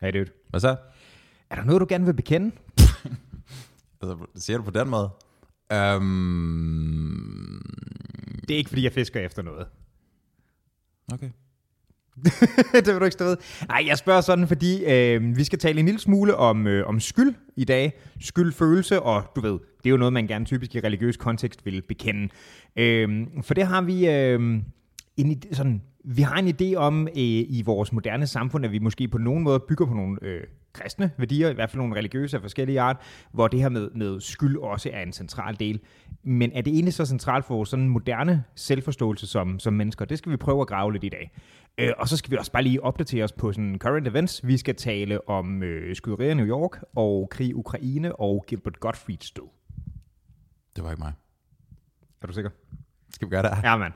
Hey dude. Hvad så? Er der noget, du gerne vil bekende? Altså, siger du på den måde? Um, Det er ikke, fordi jeg fisker efter noget. okay. det vil du ikke stå ved. Nej, jeg spørger sådan, fordi øh, vi skal tale en lille smule om, øh, om skyld i dag. Skyldfølelse, og du ved, det er jo noget, man gerne typisk i religiøs kontekst vil bekende. Øh, for det har vi øh, en, sådan, vi har en idé om øh, i vores moderne samfund, at vi måske på nogen måde bygger på nogle øh, kristne værdier, i hvert fald nogle religiøse af forskellige art, hvor det her med, med skyld også er en central del. Men er det egentlig så centralt for vores sådan moderne selvforståelse som, som mennesker? Det skal vi prøve at grave lidt i dag. Øh, og så skal vi også bare lige opdatere os på sådan current events. Vi skal tale om øh, skyderier i New York, og krig i Ukraine, og Gilbert Gottfrieds død. Det var ikke mig. Er du sikker? Skal vi gøre det? Ja, mand.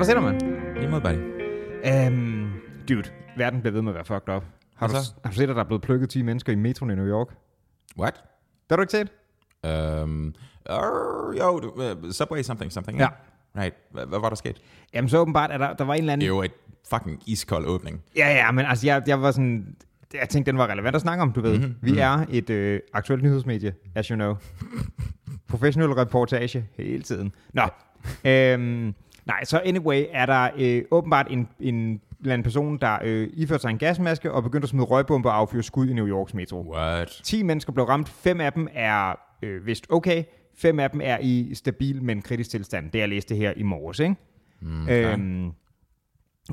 Godt at se dig, mand. Lige mod, buddy. Um, dude, verden bliver ved med at være fucked up. Har du, har du set, at der er blevet plukket 10 mennesker i metroen i New York? What? Det har du ikke set? Um, uh, jo, uh, Subway something, something. Ja. Right. Hvad, hvad var der sket? Jamen så åbenbart, at der, der var en eller anden... Det er jo et fucking iskold åbning. Ja, ja, men altså, jeg, jeg var sådan... Jeg tænkte, den var relevant at snakke om, du ved. Mhm, Mm-hmm. Vi er et øh, aktuelt nyhedsmedie, as you know. Professionel reportage hele tiden. Nå. øhm, nej, så anyway er der øh, åbenbart en, en eller anden person, der øh, iførte sig en gasmaske og begyndte at smide røgbomber og affyre skud i New Yorks metro. What? 10 mennesker blev ramt. Fem af dem er øh, vist okay. Fem af dem er i stabil, men kritisk tilstand. Det jeg læste her i morges, ikke? Mm, Okay. Øhm,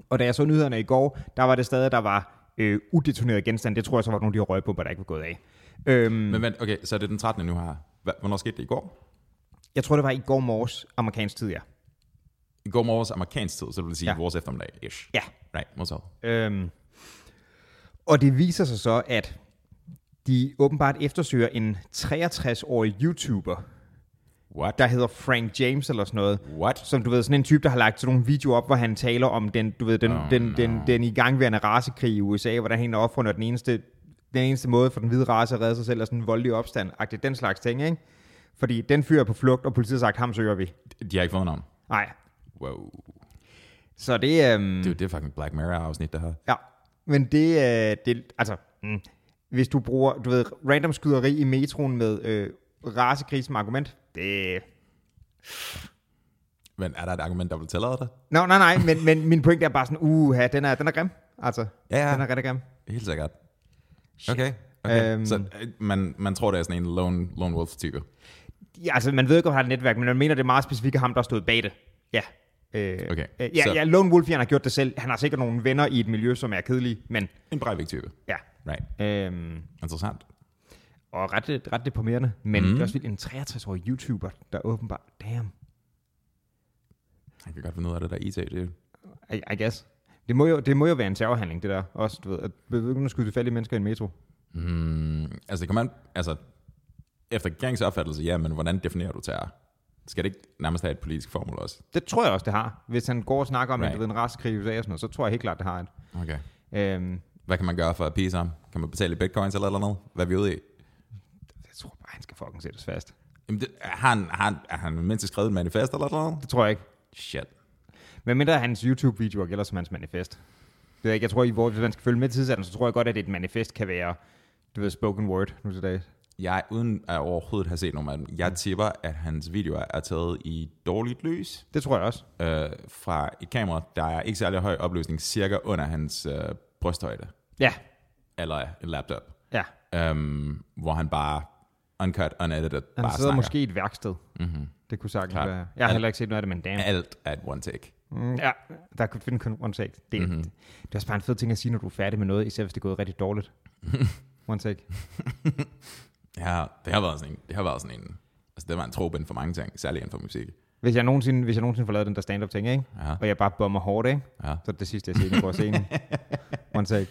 og da jeg så nyhederne i går, der var det stadig, der var øh, udetoneret genstand. Det tror jeg så var nogle af de her røgbomber, der ikke var gået af. Øhm, Men vent, okay, så er det den 13. nu her. Hvornår skete det i går? jeg tror, det var i går morges amerikansk tid, ja. I går morges amerikansk tid, så det vil sige Ja. vores eftermiddag-ish. Ja. Right, modtaget. Øhm, og det viser sig så, at de åbenbart eftersøger en 63-årig YouTuber, What? der hedder Frank James eller sådan noget. What? Som du ved, sådan en type, der har lagt sådan nogle videoer op, hvor han taler om den, du ved, den, Oh, den, no. den, den igangværende rasekrig i USA, hvordan han er opfundet, og den eneste, den eneste måde for den hvide race at redde sig selv er sådan en voldelig opstand, agtigt den slags ting, ikke? Fordi den fyr er på flugt, og politiet har sagt, ham søger vi. De har ikke fået navn. Nej. Wow. Så det, øhm, Det er det fucking Black Mirror-afsnit, det her. ja. Men det, øh, det altså, mm, hvis du bruger, du ved, random skyderi i metroen med øh, rasekrig som argument, det, Men er der et argument, der vil tillade det? Nå, nej, nej, men, men min pointe er bare sådan, uha, den er, den er grim. Altså, Ja, ja. den er rigtig grim. Helt sikkert. Okay. okay. Øhm. Så øh, man, man tror, det er sådan en lone, lone wolf-type. Ja, altså, man ved ikke, om han har et netværk, men man mener, det er meget specifikt ham, der stod bag det. Ja. Øh, Okay, øh, ja, så- ja, Lone Wolf, han har gjort det selv. Han har sikkert nogle venner i et miljø, som er kedelige, men En Breivik-type. ja. Right. Øhm, Interessant. og ret, ret deprimerende. Men Mm. mm. det er også en 63-årig YouTuber, der åbenbart, damn, Han kan godt finde ud af det der IT, det I, I guess. Det må, jo, det må jo være en terrorhandling, det der. Også, du ved, at begynde at skyde tilfældige mennesker i en metro. Hmm, altså, det kan man, altså, efter gangs opfattelse, ja, men hvordan definerer du terror? Skal det ikke nærmest have et politisk formål også? Det tror jeg også, det har. Hvis han går og snakker om, right. At du ved, en rasekrig i USA og sådan noget, så tror jeg helt klart, det har et. Okay. Øhm, Hvad kan man gøre for at pise ham? Kan man betale i bitcoins eller eller noget? Hvad er vi ude i? jeg tror bare, han skal fucking sættes fast. Jamen, det, har, han, har, han, har han mindst skrevet et manifest eller noget? Det tror jeg ikke. Shit. Men mindre hans YouTube-videoer gælder som hans manifest. Det jeg, ikke. jeg tror, i hvor, hvis man skal følge med tidsalderen, så tror jeg godt, at et manifest kan være, du ved, spoken word nu til dags. Jeg, uden at overhovedet have set nogen af dem, jeg tipper, at hans videoer er taget i dårligt lys Det tror jeg også. øh, fra et kamera, der er ikke særlig høj opløsning, cirka under hans øh, brysthøjde, Ja, eller en laptop, ja. øhm, hvor han bare uncut, unedited, Han bare sidder snakker. måske i et værksted. Mm-hmm. Det kunne sagtens Klart. være. Jeg har Alt- heller ikke set noget af det, men damn. Alt at one take. Mm, ja, der kunne finde kun one take. Det, Mhm. mm-hmm. det, det er også bare en fed ting at sige, når du er færdig med noget, især hvis det er gået rigtig dårligt. one take. Ja, det har været sådan en, det har været sådan en, altså det var en trope inden for mange ting, særligt inden for musik. Hvis jeg nogensinde, hvis jeg nogensinde får lavet den der stand-up ting, ikke? Ja, og jeg bare bomber hårdt, ikke? ja. så er det det sidste, jeg går af scenen. one take.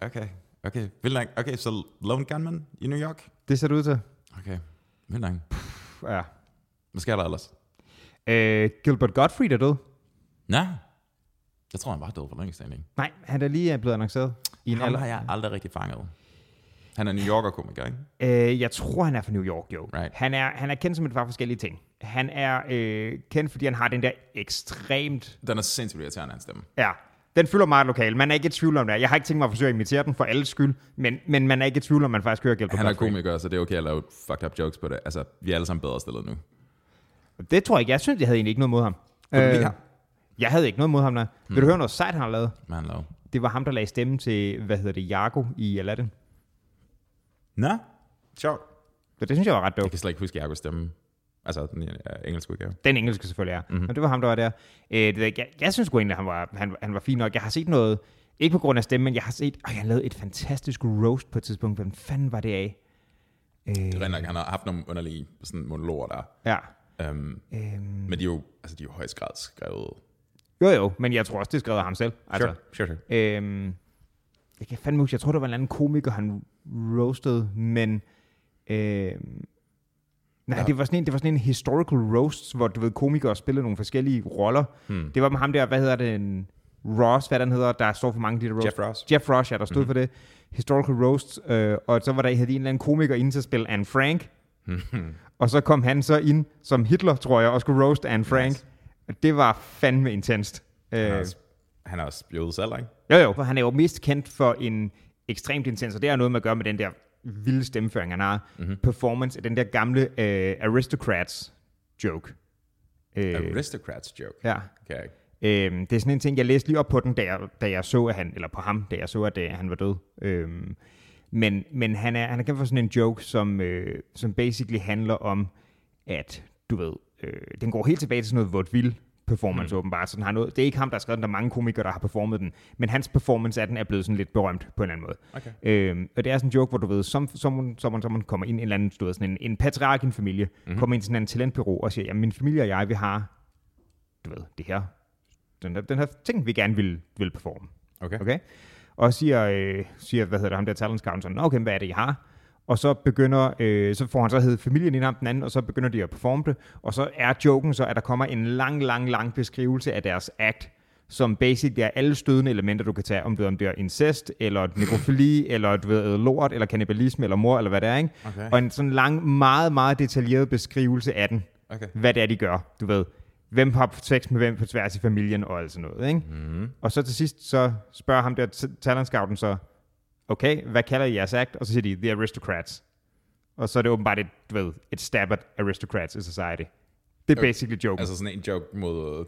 Okay, okay. Vildt nok. Okay, så Lone Gunman i New York? Det ser det ud til. Okay, vildt nok. Ja. Hvad sker der ellers? Øh, Gilbert Gottfried er død. Nå, Jeg tror, han var død for længe siden, ikke? Nej, han er lige blevet annonceret i en Ham alder. har jeg aldrig rigtig fanget. Han er New Yorker-komiker, ikke? Øh, jeg tror, han er fra New York, jo. Right. Han, er, han er kendt som et par forskellige ting. Han er øh, kendt, fordi han har den der ekstremt... Den er sindssygt irriterende, hans stemme. Ja, den fylder meget lokal. Man er ikke i tvivl om det. Jeg har ikke tænkt mig at forsøge at imitere den for alles skyld, men, men man er ikke i tvivl om, man faktisk hører Gilbert Han er komiker, så det er okay at lave fucked up jokes på det. Altså, vi er alle sammen bedre stillet nu. Det tror jeg ikke. Jeg synes, jeg havde egentlig ikke noget mod ham. Lide ham? Jeg havde ikke noget mod ham, nej. Hmm. Vil du høre noget sejt, han har lavet? Han laver. Det var ham, der lagde stemme til, hvad hedder det, Jago i Aladdin. Nå, sjovt. Så det synes jeg var ret Jeg dope. kan slet ikke huske Jagos stemme. Altså, den uh, engelske udgave. Den engelske selvfølgelig er. Mhm. Mm-hmm. Men det var ham, der var der. Øh, det, jeg, jeg, jeg synes sgu egentlig, at han var, han, han var fin nok. Jeg har set noget, ikke på grund af stemmen, men jeg har set, og jeg lavede et fantastisk roast på et tidspunkt. Hvem fanden var det af? Øh, Det er nok, han har haft nogle underlige sådan, monologer der. ja. Um, Øhm, men de er jo, altså, de er jo højst grad skrevet. jo jo, men jeg tror også, det er skrevet af ham selv. Altså, sure, sure. sure. Øhm, jeg kan fandme huske, jeg tror, der var en anden komiker, han roastede, men... Øhm, nej, Ja. det, var sådan en, det var sådan en historical roast, hvor du ved, komikere spillede nogle forskellige roller. Hmm. Det var med ham der, hvad hedder det, en Ross, hvad den hedder, der står for mange af de der roast. Jeff Ross. Jeff Ross, ja, der stod mm-hmm. for det. Historical roast, øh, og så var der, havde de en eller anden komiker inde til at spille Anne Frank, og så kom han så ind som Hitler, tror jeg, og skulle roast Anne Frank. Nice. Det var fandme intenst. Han er Øh, også, han også jøde selv, ikke? Jo, jo, for han er jo mest kendt for en ekstremt intens, og det har noget med at gøre med den der vilde stemmeføring, han har. Mm-hmm. Performance af den der gamle øh, Aristocrats joke. Øh, Aristocrats joke. ja. Okay. Øh, det er sådan en ting, jeg læste lige op på den, da jeg, da jeg så, at han, eller på ham, da jeg så, at øh, han var død. Øh, men men han, er, han er kendt for sådan en joke, som, øh, som basically handler om, at du ved, øh, den går helt tilbage til sådan noget vaudeville performance mm. åbenbart. Så den har noget, det er ikke ham, der har skrevet den, der er mange komikere, der har performet den, men hans performance af den er blevet sådan lidt berømt på en eller anden måde. Okay. Øhm, og det er sådan en joke, hvor du ved, som, som, som, som man kommer ind i en eller anden, ved, sådan en, en patriark i en familie, mm-hmm. kommer ind til sådan en talentbureau og siger, jamen min familie og jeg, vi har, du ved, det her, den her, den her ting, vi gerne vil, vil performe. Okay. Okay? Og siger, øh, siger, hvad hedder det, ham der talent scouten sådan, okay, hvad er det, I har? Og så begynder, øh, så får han så heddet familien ind om den anden, og så begynder de at performe det. Og så er joken så, at der kommer en lang, lang, lang beskrivelse af deres act, som basic er alle stødende elementer, du kan tage, om det, om det er incest, eller nekrofili, eller du ved, lort, eller kannibalisme, eller mor, eller hvad det er, ikke? Okay. Og en sådan lang, meget, meget detaljeret beskrivelse af den, Okay. hvad det er, de gør, du ved. Hvem har sex med hvem på tværs i familien, og alt sådan noget, ikke? Mm. Og så til sidst, så spørger ham der t- talent scouten så, okay, hvad kalder I jeres act? Og så siger de, The Aristocrats. Og så er det åbenbart et, du ved, et stab at aristocrats in society. Det er Okay. basically joken. Altså sådan en joke mod uh,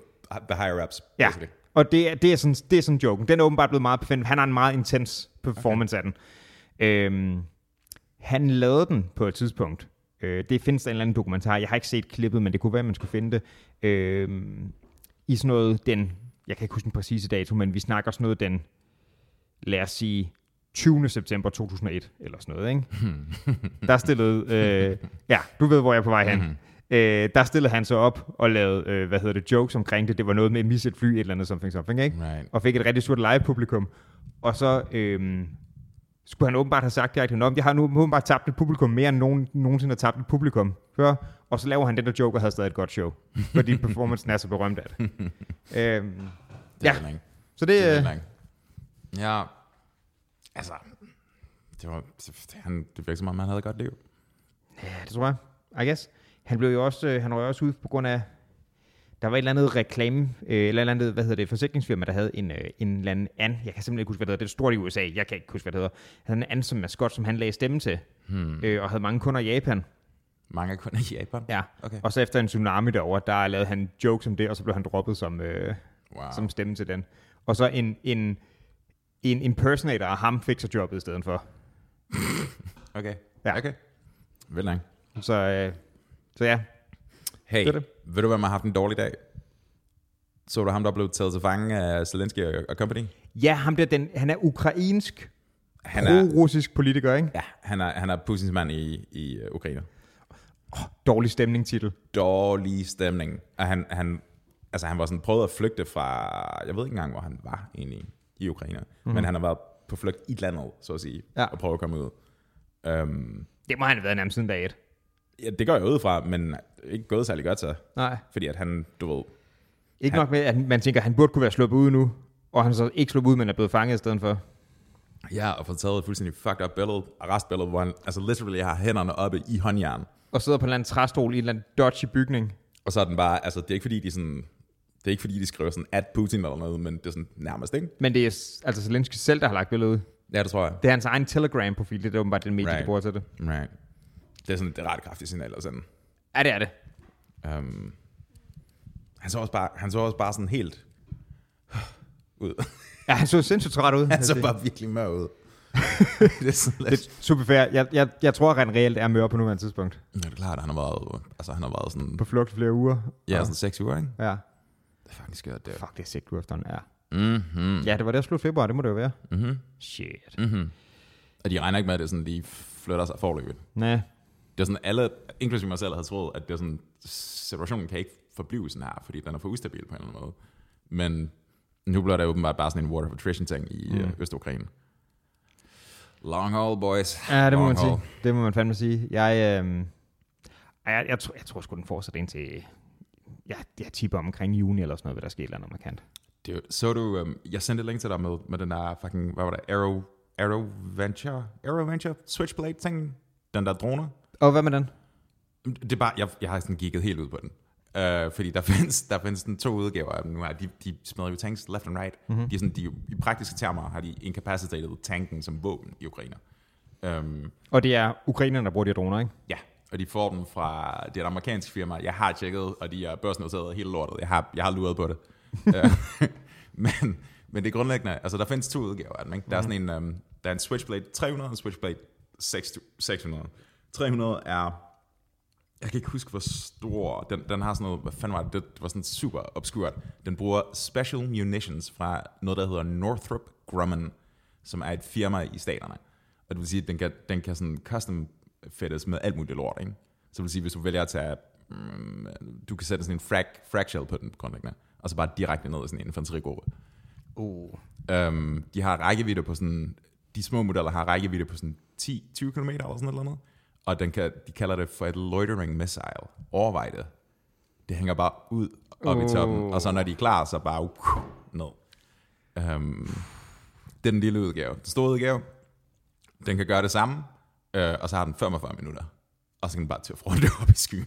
the higher ups, ja, basically. og det er, det, er sådan, det er sådan joken. Den er åbenbart blevet meget perfekt. Han har en meget intens performance okay. af den. Øhm, han lavede den på et tidspunkt. Øh, det findes der en eller anden dokumentar. Jeg har ikke set klippet, men det kunne være, at man skulle finde det. Øhm, I sådan noget, den, jeg kan ikke huske den præcise dato, men vi snakker sådan noget, den, lad os sige, 20. september 2001, eller sådan noget, ikke? der stillede, øh, ja, du ved, hvor jeg er på vej hen. Mhm. Øh, der stillede han så op og lavede, øh, hvad hedder det, jokes omkring det. Det var noget med at misse et fly, et eller andet something, something, ikke? Right. Og fik et rigtig stort live-publikum. Og så øh, skulle han åbenbart have sagt direkte, at jeg har nu åbenbart tabt et publikum mere end nogen, nogensinde har tabt et publikum før. Og så laver han den der joke og havde stadig et godt show. Fordi performancen er så berømt af det. øhm, Det er Ja. så Det det, er øh. Ja, altså, det var, det, han, det virker som om, han havde et godt liv. Ja, det tror jeg. I guess. Han blev jo også, øh, han jo også ude på grund af, der var et eller andet reklame, øh, eller et eller andet, hvad hedder det, forsikringsfirma, der havde en, øh, en eller anden an, jeg kan simpelthen ikke huske, hvad det hedder, det er stort i USA, jeg kan ikke huske, hvad det hedder, havde en an som maskot, som han lagde stemme til, Hmm. øh, og havde mange kunder i Japan. Mange er kun i Japan. Ja. Okay. Og så efter en tsunami derovre, der lavede han jokes om det, og så blev han droppet som, øh, Wow. som stemme til den. Og så en, en, en impersonator af ham fik så jobbet i stedet for. Okay. Ja. Okay. Vel langt. Så, øh, så ja, Hey, Det det. ved du, hvem har haft en dårlig dag? Så du ham, der blev taget til fange af Zelensky og, og company? Ja, ham der, den, han er ukrainsk, Han er, pro-russisk politiker, ikke? ja, han er, han er Putins mand i, i uh, Ukraine. Dårlig stemning titel. Dårlig stemning. Og han, han, altså han var sådan prøvet at flygte fra, jeg ved ikke engang, hvor han var egentlig i Ukraine. Mm-hmm. Men han har været på flugt i landet, så at sige, Ja. og prøve at komme ud. Um, Det må han have været nærmest siden dag et. ja, det går jeg ud fra, men ikke gået særlig godt så. Nej. Fordi at han, du ved, Ikke Han- nok med, at man tænker, at han burde kunne være sluppet ud nu. Og han så ikke slog ud, men er blevet fanget i stedet for. Ja, og fået taget et fuldstændig fucked up billede, arrestbillede, hvor han altså literally har hænderne oppe i håndjern. Og sidder på en eller anden træstol i en eller anden dodgy bygning. Og så er den bare, altså det er ikke fordi, de sådan, det er ikke fordi, de skriver sådan, at Putin eller noget, men det er sådan nærmest, ikke? Men det er altså Zelensky selv, der har lagt billedet ud. Ja, det tror jeg. Det er hans egen Telegram-profil, det er åbenbart den medie, right. De bruger til det. Right. Det er sådan det er ret kraftige signal at sende. Ja, det er det. Um, han, så også bare, han så også bare sådan helt ud. Ja, han så sindssygt træt ud. Han så det, bare virkelig mør ud. det er sådan det lidt... er super fair. Jeg, jeg, jeg tror, at han reelt er mør på nuværende tidspunkt. Ja, det er klart, at han har været, altså, han har været sådan, På flugt flere uger. ja, Og- sådan seks uger, ikke? ja. Det er faktisk skørt, det er. Fuck, det er ud efter ja. Mm-hmm. ja, det var det, der slut februar, det må det jo være. Mm-hmm. Shit. Mm-hmm. Og de regner ikke med, at det sådan lige flytter sig forløbet. Nej. Det er sådan, alle, inklusive mig selv, havde troet, at det er sådan, situationen kan ikke forblive sådan her, fordi den er for ustabil på en eller anden måde. Men nu bliver der åbenbart bare sådan en water of attrition ting i Mm. mm. Øst-Ukraine. Long haul, boys. Ja, det må Long man sige. haul. Det må man fandme sige. Jeg, øh, jeg, jeg, tror, jeg tror sgu, den fortsætter ind til... Ja, jeg tipper omkring juni eller sådan noget, vil der ske et eller andet markant. Det, er jo- så du, um, jeg sendte et link til dig med, med den der fucking, hvad var det, Arrow, Arrow Venture, Arrow Venture Switchblade ting, den der drone. Og hvad med den? Det er bare, jeg, jeg har sådan gigget helt ud på den. Uh, fordi der findes, der findes sådan to udgaver af dem nu her. De, de smadrer jo tanks left and right. Mm-hmm. De er sådan, de, I praktiske termer har de incapacitated tanken som våben i Ukraine. Um, Og det er ukrainerne, der bruger de her droner, ikke? ja, og de får dem fra, det et amerikansk firma. Jeg har tjekket, og de er børsnoteret hele lortet. Jeg har, jeg har luret på det. Øh, men, men det er grundlæggende, altså der findes to udgaver af dem. Ikke? Der er sådan en, um, der er en Switchblade 300 og en Switchblade 600. 300 er jeg kan ikke huske, hvor stor, den, den har sådan noget, hvad fanden var det, det var sådan super obskurt. Den bruger special munitions fra noget, der hedder Northrop Grumman, som er et firma i staterne. Og det vil sige, at den kan, den kan sådan custom fittes med alt muligt lort, ikke? Så vil sige, hvis du vælger at tage, mm, du kan sætte sådan en frag, shell på den grundlæggende, og så bare direkte ned i sådan en infanterigruppe. Uh. Um, de har rækkevidde på sådan, de små modeller har rækkevidde på sådan 10-20 km eller sådan noget andet. Og den kan, de kalder det for et loitering missile. Overvej det. Det hænger bare ud op oh. i toppen, og så når de er klar, så bare uh, ned. Um, det er den lille udgave. Den store udgave, den kan gøre det samme, øh, og så har den 45 minutter. Og så kan den bare til at fronte op i skyen.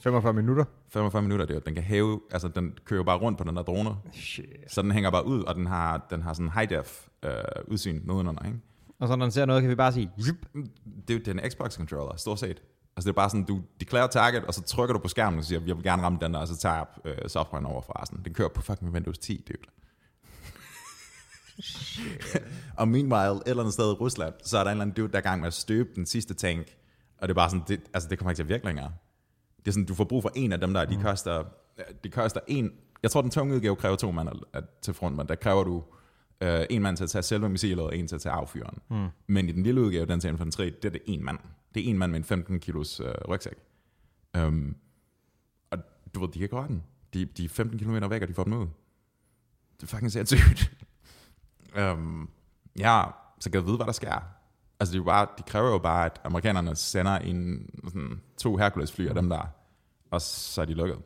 45 minutter? 45 minutter, det er jo, den kan hæve, altså den kører bare rundt på den der drone, Shit. så den hænger bare ud, og den har, den har sådan high def øh, udsyn nedenunder, ikke? Og så når den ser noget, kan vi bare sige, zip. Det er jo den Xbox controller, stort set. Altså det er bare sådan, du declarer target, og så trykker du på skærmen og siger, jeg vil gerne ramme den der, og så tager jeg øh, softwaren over fra. Den kører på fucking Windows 10, dude. Og meanwhile, et eller andet sted i Rusland, så er der en eller anden dude, der er i gang med at støbe den sidste tank. Og det er bare sådan, det, altså det kommer ikke til at virke længere. Det er sådan, du får brug for en af dem der, de koster, de koster en, jeg tror den tunge udgave kræver to mand at- til front, men der kræver du øh, en mand til at tage selve missilet, og en til at tage affyren. Mm. Men i den lille udgave, den til infanteri, det er det en mand. Det er en mand med en 15 kilos øh, rygsæk. Um, og du ved, de kan røre den. De, de er 15 km væk, og de får den ud. Det er fucking sindssygt. Um, ja, så kan jeg vide, hvad der sker. Altså, det er bare, de kræver jo bare, at amerikanerne sender en, sådan, to Hercules-fly af dem der, og så er de lukket.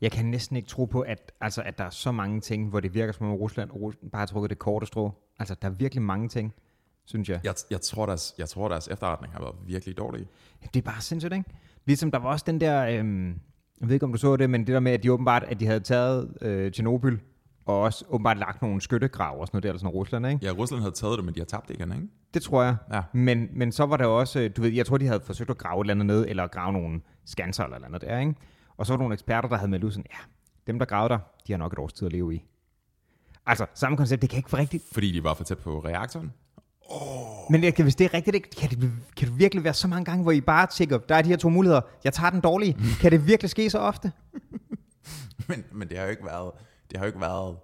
Jeg kan næsten ikke tro på, at, altså, at der er så mange ting, hvor det virker som om Rusland Rusland bare har trukket det korte strå. Altså, der er virkelig mange ting, synes jeg. Jeg, jeg, tror, deres, jeg tror, deres efterretning har været virkelig dårlig. Det er bare sindssygt, ikke? Ligesom der var også den der, øhm, jeg ved ikke, om du så det, men det der med, at de åbenbart, at de havde taget øh, Tjernobyl, og også åbenbart lagt nogle skyttegrav og sådan noget der, eller sådan Rusland, ikke? Ja, Rusland havde taget det, men de har tabt det igen, ikke? Det tror jeg. Ja. Men, men så var der også, øh, du ved, jeg tror, de havde forsøgt at grave et eller andet ned, eller grave nogle skanser eller et eller andet der, ikke? Og så var der nogle eksperter, der havde meldt ud sådan, ja, dem der gravede der, de har nok et års tid at leve i. Altså, samme koncept, det kan ikke være rigtigt. Fordi de var for tæt på reaktoren. Men jeg hvis det er rigtigt, kan det, kan det virkelig være så mange gange, hvor I bare tænker, der er de her to muligheder, jeg tager den dårlige. Kan det virkelig ske så ofte? Men, men det har jo ikke været, det har jo ikke været,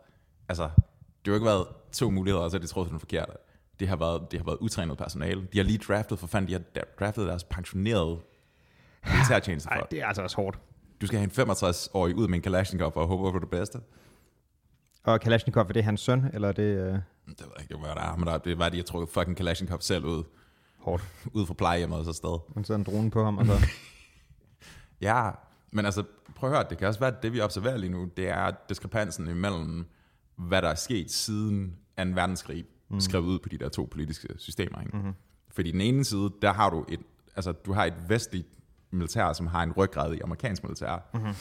altså, det har jo ikke været to muligheder, og så har de på den forkerte. Det har været, det har været utrænet personale. De har lige draftet, for fanden, de har draftet deres pensionerede Nej, militærtjenestefolk. det er altså også hårdt. Du skal have en 65-årig ud med en Kalashnikov og håbe på det bedste. Og Kalashnikov, er det hans søn, eller er det øh, Det ved jeg ikke, hvad der er, men der, det var, de har trukket fucking Kalashnikov selv ud, hårdt? ud fra plejehjemmet og så sted. Man sidder en drone på ham, og så... Ja, men altså, prøv at høre, det kan også være, at det vi observerer lige nu, det er diskrepansen imellem, hvad der er sket siden 2. verdenskrig, mm. skrevet ud på de der to politiske systemer. Ikke? Mm-hmm. Fordi den ene side, der har du et, altså, du har et vestligt militær, som har en ryggrad i amerikansk militær. Mm-hmm.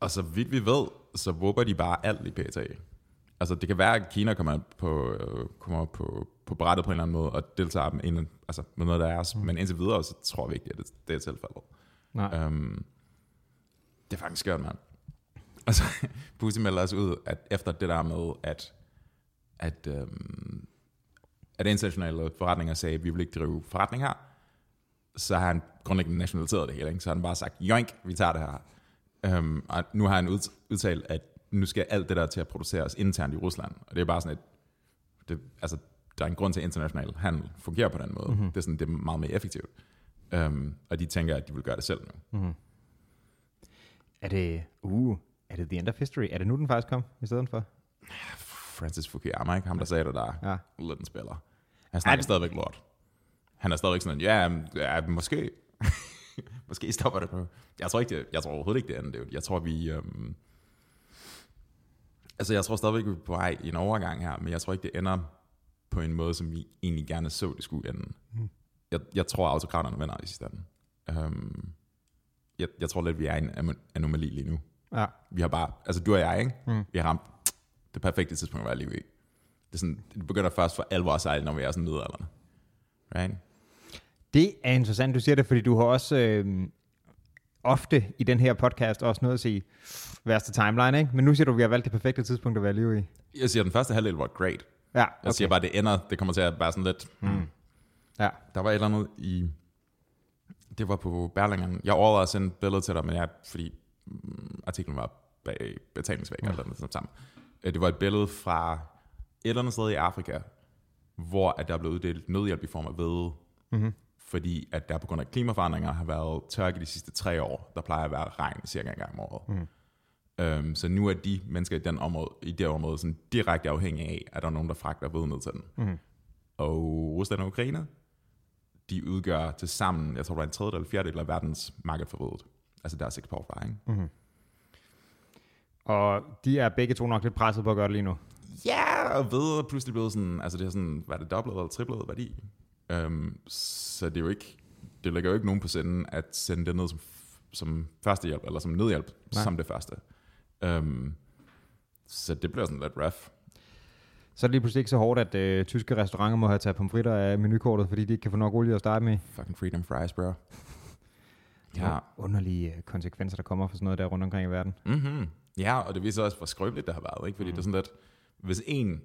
Og så vidt vi ved, så våber de bare alt i PTA. Altså det kan være, at Kina kommer på, øh, kommer på, på brættet på en eller anden måde, og deltager med, en, altså med noget, der er mm. Men indtil videre, så tror vi ikke, at det, det er tilfældet. Nej. Um, det er faktisk skørt, mand. Og så Putin melder os ud, at efter det der med, at, at, um, at internationale forretninger sagde, at vi vil ikke drive forretning her, så har han grundlæggende nationaliseret det hele. Ikke? Så har han bare sagt, joink, vi tager det her. Um, og nu har han udtalt, at nu skal alt det der til at produceres internt i Rusland. Og det er bare sådan et, det, altså, der er en grund til, at international handel fungerer på den måde. Mm-hmm. Det, er sådan, det er meget mere effektivt. Um, og de tænker, at de vil gøre det selv nu. Mm-hmm. Er det, uh, er det the end of history? Er det nu, den faktisk kom i stedet for? Francis Fukuyama, ikke? Ham, der sagde det der. Ja. Lad den spiller. Han snakker det... stadigvæk lort. Han er stadigvæk sådan, ja, ja måske. måske stopper det nu. Jeg tror, ikke, det, jeg tror overhovedet ikke, det ender. Jeg tror, vi... Um, altså, jeg tror stadigvæk, vi er på vej i en overgang her, men jeg tror ikke, det ender på en måde, som vi egentlig gerne så, det skulle ende. Mm. Jeg, jeg tror, at autokraterne vinder i sidste ende. Um, jeg, jeg tror lidt, vi er en anomali lige nu. Ja. Vi har bare, altså du og jeg, ikke? Mm. Vi har ramt det perfekte tidspunkt at være lige i. Det, er sådan, det begynder først for alvor at sejle, når vi er sådan middelalderne. Right? Det er interessant, du siger det, fordi du har også øh, ofte i den her podcast også noget at sige værste timeline, ikke? Men nu siger du, at vi har valgt det perfekte tidspunkt at være live i. Jeg siger, at den første halvdel var great. Ja, okay. Jeg siger bare, at det ender, det kommer til at være sådan lidt... Mm. Ja. Der var et eller andet i... Det var på Berlingeren. Jeg overvejede at sende et billede til dig, men jeg, fordi mm, artiklen var bag betalingsvæg mm. eller noget sammen. Øh, det var et billede fra et eller andet sted i Afrika, hvor at der er blevet uddelt nødhjælp i form af hvede. Mm-hmm. Fordi at der på grund af klimaforandringer har været tørke de sidste tre år. Der plejer at være regn cirka en gang om året. Mm. Um, så nu er de mennesker i, den område, i det område sådan direkte afhængige af, at der er nogen, der fragter ved ned til den. Mm. Og Rusland og Ukraine, de udgør til sammen, jeg tror, der er en tredjedel eller fjerdedel af verdens marked for vedet. Altså deres eksportvarer, ikke? Mm-hmm. Og de er begge to nok lidt presset på at gøre det lige nu. Ja, og ved pludselig blevet sådan, altså det er sådan, hvad er det dobbelt eller triplet værdi? Um, så det er jo ikke, det lægger jo ikke nogen på senden at sende det ned som, som førstehjælp, eller som nødhjælp, Nej. som det første. Um, så det bliver sådan lidt rough. Så er det lige pludselig ikke så hårdt, at øh, tyske restauranter må have taget pomfritter af menukortet, fordi de ikke kan få nok olie at starte med. Fucking freedom fries, bro. ja. Underlige øh, konsekvenser, der kommer for sådan noget der rundt omkring i verden. Mm-hmm. Ja, og det viser også, hvor skrøbeligt det har været. Ikke? Fordi mm. det er sådan lidt, hvis, en,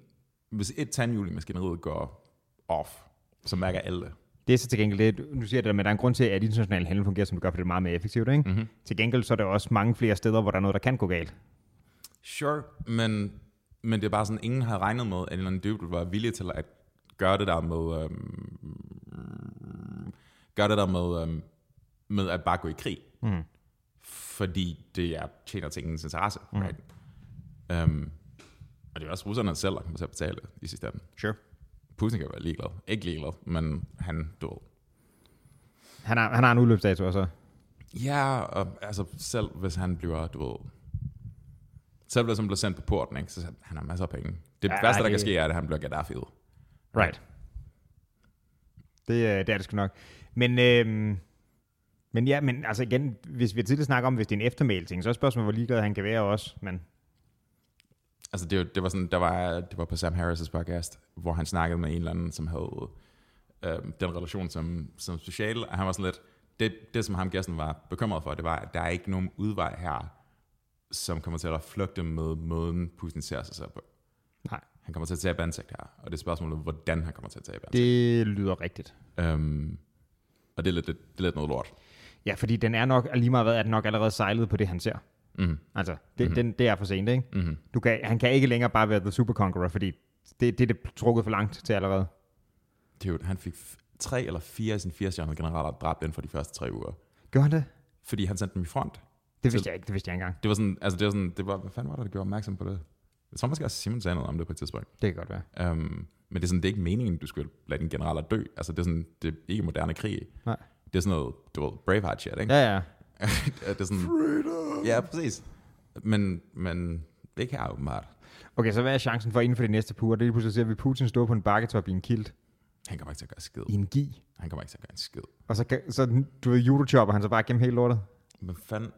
hvis et tandhjul i maskineriet går off, så mærker alle det. Det er så til gengæld det, nu siger jeg det, men der er en grund til, at international handel fungerer, som det gør, for det er meget mere effektivt. Ikke? Mm-hmm. Til gengæld så er der også mange flere steder, hvor der er noget, der kan gå galt. Sure, men, men det er bare sådan, ingen har regnet med, at en eller anden var villig til at gøre det der med, øhm, gøre det der med, øhm, med at bare gå i krig. Mm. Fordi det er, tjener til ingens interesse. Mm. Right? Um, og det er også russerne selv, der kommer til at betale i sidste ende. Sure. Putin kan være ligeglad. Ikke ligeglad, men han, ved. Han har, han har en udløbsdato også. Ja, og altså selv hvis han bliver, du ved, selv hvis han bliver sendt på porten, ikke, så han har masser af penge. Det ja, værste, der det... kan ske, er, at han bliver Gaddafi'et. Right. Det, det er det sgu nok. Men, øhm, men ja, men altså igen, hvis vi tidligere snakker om, hvis det er en eftermæl ting, så er spørgsmålet, hvor ligeglad han kan være også. Men altså det, det var sådan, der var, det var på Sam Harris' podcast, hvor han snakkede med en eller anden, som havde øh, den relation som, som social, og han var sådan lidt, det, det som ham gæsten var bekymret for, det var, at der er ikke nogen udvej her, som kommer til at flygte med måden, Putin ser sig selv på. Nej. Han kommer til at tabe ansigt her, og det er spørgsmålet, hvordan han kommer til at tabe ansigt. Det lyder rigtigt. Um, og det er, lidt, det, det er lidt noget lort. Ja, fordi den er nok, lige meget hvad, er den nok allerede sejlet på det, han ser. Mm. Altså, det, mm. den, det er for sent, ikke? Mm. Du kan, han kan ikke længere bare være The Super Conqueror, fordi det, det er det trukket for langt til allerede. Dude, han fik tre eller fire af sine fire stjernede generaler dræbt inden for de første tre uger. Gjorde han det? Fordi han sendte dem i front. Det vidste jeg ikke, det vidste jeg ikke engang. Det var sådan, altså det var sådan, det var, hvad fanden var det, der gjorde opmærksom på det? Jeg tror måske også Simon sagde noget om det på et tidspunkt. Det kan godt være. Um, men det er sådan, det er ikke meningen, du skulle lade din generaler dø. Altså det er sådan, det er ikke moderne krig. Nej. Det er sådan noget, du ved, Braveheart shit, ikke? Ja, ja. det er sådan, Freedom! Ja, præcis. Men, men Det kan jeg åbenbart. Okay, så hvad er chancen for inden for de næste par uger? Det er lige pludselig ser vi Putin stå på en bakketop i en kilt. Han kommer ikke til at gøre skid. I en gi. Han kommer ikke til at gøre en skid. Og så, så du ved, judochopper han så bare gennem hele lortet. Men fanden...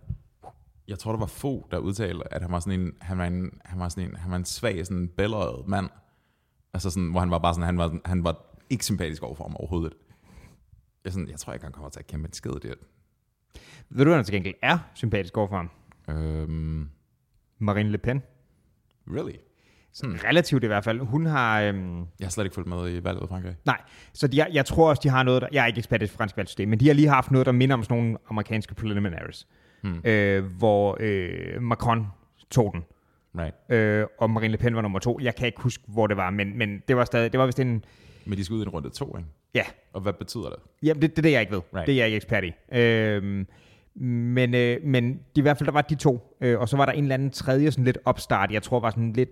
Jeg tror, der var få, der udtalte, at han var sådan en, han var en, han var sådan en, han var en svag, sådan bælrøget mand. Altså sådan, hvor han var bare sådan, han var, han var ikke sympatisk overfor ham overhovedet. Jeg, sådan, jeg tror ikke, han kommer til at kæmpe en skid det. Ved du, hvad han til gengæld er sympatisk overfor ham? Øhm, Marine Le Pen. really? Sådan relativt i hvert fald. Hun har... Øhm, Jeg har slet ikke fulgt med i valget i Frankrig. nej, så de, jeg, jeg tror også, de har noget, der... Jeg er ikke ekspert i det franske valgsystem, men de har lige haft noget, der minder om sådan nogle amerikanske preliminaries. Hmm. Øh, hvor øh, Macron tog den, Right. øh, og Marine Le Pen var nummer to. Jeg kan ikke huske, hvor det var, men, men det var stadig... Det var vist en... Men de skal ud i en runde to, ikke? Ja, Og hvad betyder det? Jamen, det, det er det, jeg ikke ved. Right. Det er jeg ikke ekspert i. Øhm, men, øh, men de, i hvert fald, der var de to. Øh, og så var der en eller anden tredje, sådan lidt opstart. Jeg tror var sådan lidt,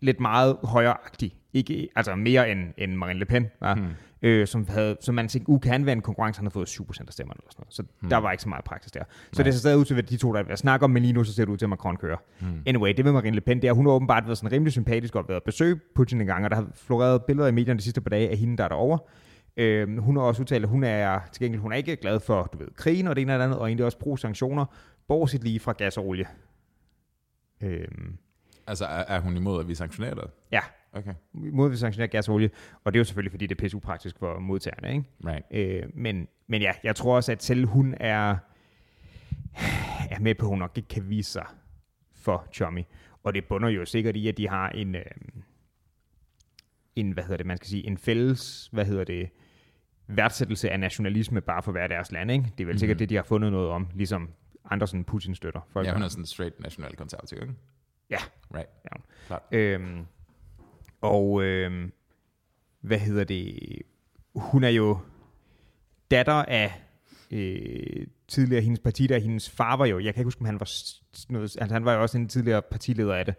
lidt meget højreagtig. Ikke, altså mere end, end Marine Le Pen var. Hmm. Øh, som, havde, som man tænkte, uh, kan være en konkurrence, han har fået 7% af stemmerne. Eller sådan noget. Så hmm. der var ikke så meget praksis der. Så det ser stadig ud til, at de to, der er ved at snakke om, men lige nu så ser det ud til, at Macron kører. Hmm. Anyway, det med Marine Le Pen, det er, hun har åbenbart været sådan rimelig sympatisk og været at besøge Putin en gang, og der har floreret billeder i medierne de sidste par dage af hende, der er derovre. Øh, hun har også udtalt, at hun er til gengæld hun er ikke glad for du ved, krigen og det ene det andet, og egentlig også pro-sanktioner, bortset lige fra gas og olie. Øh, Altså, er, er hun imod, at vi sanktionerer det? ja, Okay. mod vi sanktionerer gas og olie, og det er jo selvfølgelig, fordi det er pisse upraktisk for modtagerne. Ikke? Right. Øh, men, men ja, jeg tror også, at selv hun er, er med på, at hun nok ikke kan vise sig for Chommy. Og det bunder jo sikkert i, at de har en, øh, en hvad hedder det, man skal sige, en fælles, hvad hedder det, værdsættelse af nationalisme bare for hver deres land. Ikke? Det er vel sikkert Mhm. det, de har fundet noget om, ligesom andre sådan Putin-støtter. Folk Ja, hun er sådan straight national konservativ, ikke? ja, Right. Ja. Klart. Øhm, og øhm, hvad hedder det? Hun er jo datter af øh, tidligere hendes parti, der hendes far var jo, jeg kan ikke huske, om han var noget, altså han var jo også en tidligere partileder af det.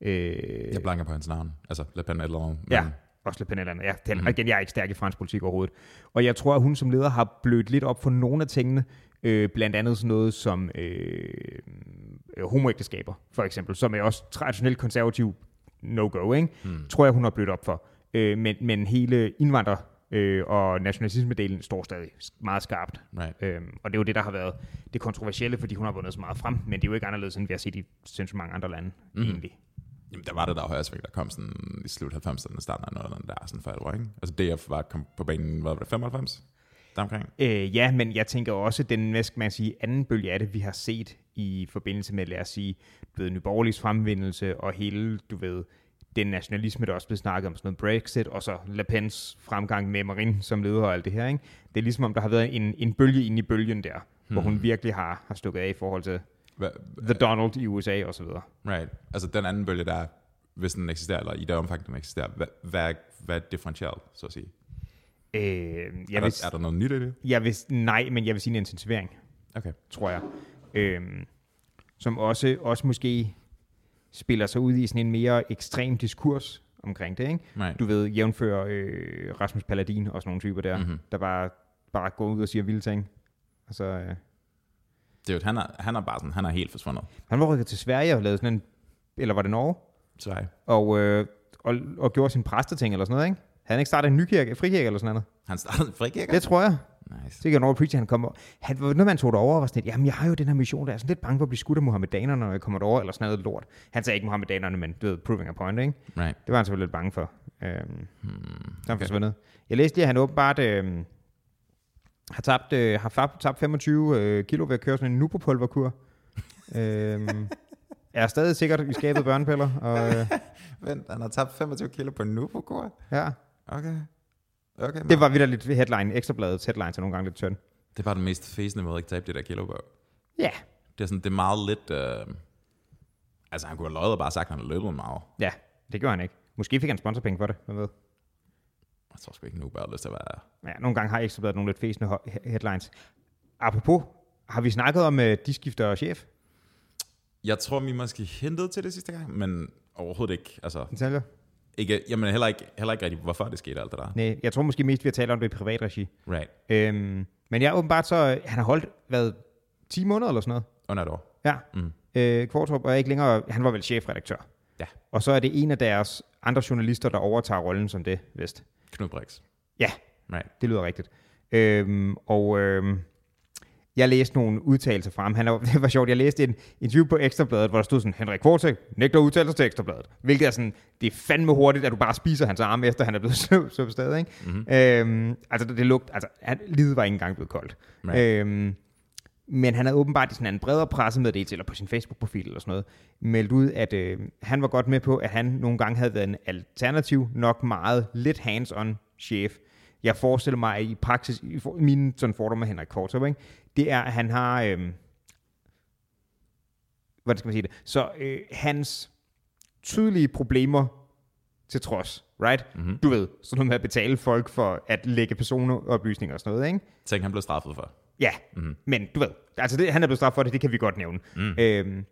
Øh, Jeg blanker på hans navn. Altså, Le Pen eller noget. Ja, men- også Le Pen eller. Ja, den, mm. igen, jeg er ikke stærk i fransk politik overhovedet. Og jeg tror, at hun som leder har blødt lidt op for nogle af tingene, øh, blandt andet sådan noget som øh, øh, homoægteskaber, for eksempel, som er også traditionelt konservativ no-go, ikke? Mm. tror jeg, hun har blødt op for. Øh, men, men hele indvandrer øh, og nationalisme-delen står stadig meget skarpt. Right. Øhm, og det er jo det, der har været det kontroversielle, fordi hun har vundet så meget frem, men det er jo ikke anderledes, end vi har set i sindssygt mange andre lande, mm. Egentlig. Jamen, der var det der højresving, der kom sådan i slut 90'erne, starten af noget der, sådan for alvor, ikke? Altså, DF var kom på banen, hvad var det, 95? Deromkring? Øh, ja, men jeg tænker også, den hvad skal man sige, anden bølge af det, vi har set i forbindelse med, lad os sige, du ved, Nyborgerligs fremvindelse og hele, du ved, den nationalisme, der også blev snakket om, sådan noget Brexit, og så Le Pens fremgang med Marine som leder og alt det her. Ikke? Det er ligesom, om der har været en, en bølge inde i bølgen der, hmm. hvor hun virkelig har, har stukket af i forhold til Hva, The Donald i USA og så videre. right. Altså, den anden bølge, der hvis den eksisterer, eller i det omfang, den eksisterer, hvad, hvad, hvad er differentielt, så at sige? Øh, Er, jeg, vil, der, er der noget nyt i det? jeg vil, nej, men jeg vil sige en intensivering. Okay. tror jeg. Øhm, som også, også måske spiller sig ud i sådan en mere ekstrem diskurs omkring det, ikke? Right. Du ved, jævnfører øh, Rasmus Paladin og sådan nogle typer der, Mhm. mm-hmm. der bare, bare går ud og siger vilde ting. Altså, øh, Det er jo, han er, han er bare sådan, han er helt forsvundet. han var rykket til Sverige og lavede sådan en, eller var det Norge? Sverige. Og, øh, og, og gjorde sin præsteting eller sådan noget, ikke? Han ikke startet en ny kirke, frikirke eller sådan noget? Han startede frikirker? Det tror jeg. Nice. Sikkert over preacher, han kommer. Han var noget, man tog derover og var sådan lidt, jamen jeg har jo den her mission, der er sådan lidt bange for at blive skudt af muhammedanerne, når jeg kommer derover, eller sådan noget lort. Han sagde ikke muhammedanerne, men du ved, proving a point, ikke? Right. Det var han selvfølgelig lidt bange for. Øhm, Hmm. så han forsvundet. Jeg læste lige, at han åbenbart øhm, har tabt, øh, har tabt, tabt 25 øh, kilo ved at køre sådan en nubopulverkur. øhm, er stadig sikkert i skabet børnepiller. Og, øh, Vent, han har tabt 25 kilo på Nubo-kur? ja. Okay. Okay, Det var videre lidt headline. Ekstrabladets headline til nogle gange lidt tynd. det bare den mest fæsende måde at ikke tabe det der kilo på. Ja. Det er, sådan, det er meget lidt... Øh... Altså, han kunne have løjet og bare sagt, at han har løbet meget. Ja, det gjorde han ikke. Måske fik han sponsorpenge for det, hvad ved. Jeg tror sgu ikke, nu bare lyst til at være... Ja, nogle gange har Ekstrabladet nogle lidt fæsende headlines. Apropos, har vi snakket om, at de skifter chef? Jeg tror, vi måske hentede til det sidste gang, men overhovedet ikke. Altså, Detaljer? Ikke, jamen heller ikke, heller ikke rigtig, hvorfor det skete alt det der. Nej, jeg tror måske mest, vi har talt om det i privat regi. Right. Øhm, men ja, åbenbart så, han har holdt, hvad, 10 måneder eller sådan noget? Under et år. Ja. Mm. øh, Kvartrup, er ikke længere, han var vel chefredaktør. Ja. Og så er det en af deres andre journalister, der overtager rollen som det, vist. Knud Brix. Ja, Right. det lyder rigtigt. Øhm, og øhm, jeg læste nogle udtalelser fra ham. Han er, det var sjovt, jeg læste en interview på Ekstrabladet, hvor der stod sådan, Henrik Kvartrup nægter at udtale sig til Ekstrabladet. Hvilket er sådan, det er fandme hurtigt, at du bare spiser hans arme, efter han er blevet så på stedet, ikke? Mm-hmm. Øhm, altså, det, det lugt, altså, han, livet var ikke engang blevet koldt. Right. Øhm, men han havde åbenbart i sådan en bredere pressemeddelelse, eller på sin Facebook-profil eller sådan noget, meldt ud, at øh, han var godt med på, at han nogle gange havde været en alternativ, nok meget lidt hands-on chef. Jeg forestiller mig, at i praksis, i for, mine sådan fordomme med Henrik Kortrup, ikke, det er, at han har, øh, hvordan skal man sige det, så øh, hans tydelige problemer til trods, right? Mm-hmm. Du ved, sådan noget med at betale folk for at lægge personoplysninger og sådan noget, ikke? Tænk, han blev straffet for. Ja, mm. men du ved, altså det, han er blevet straffet for det, det kan vi godt nævne. Mm. Øhm,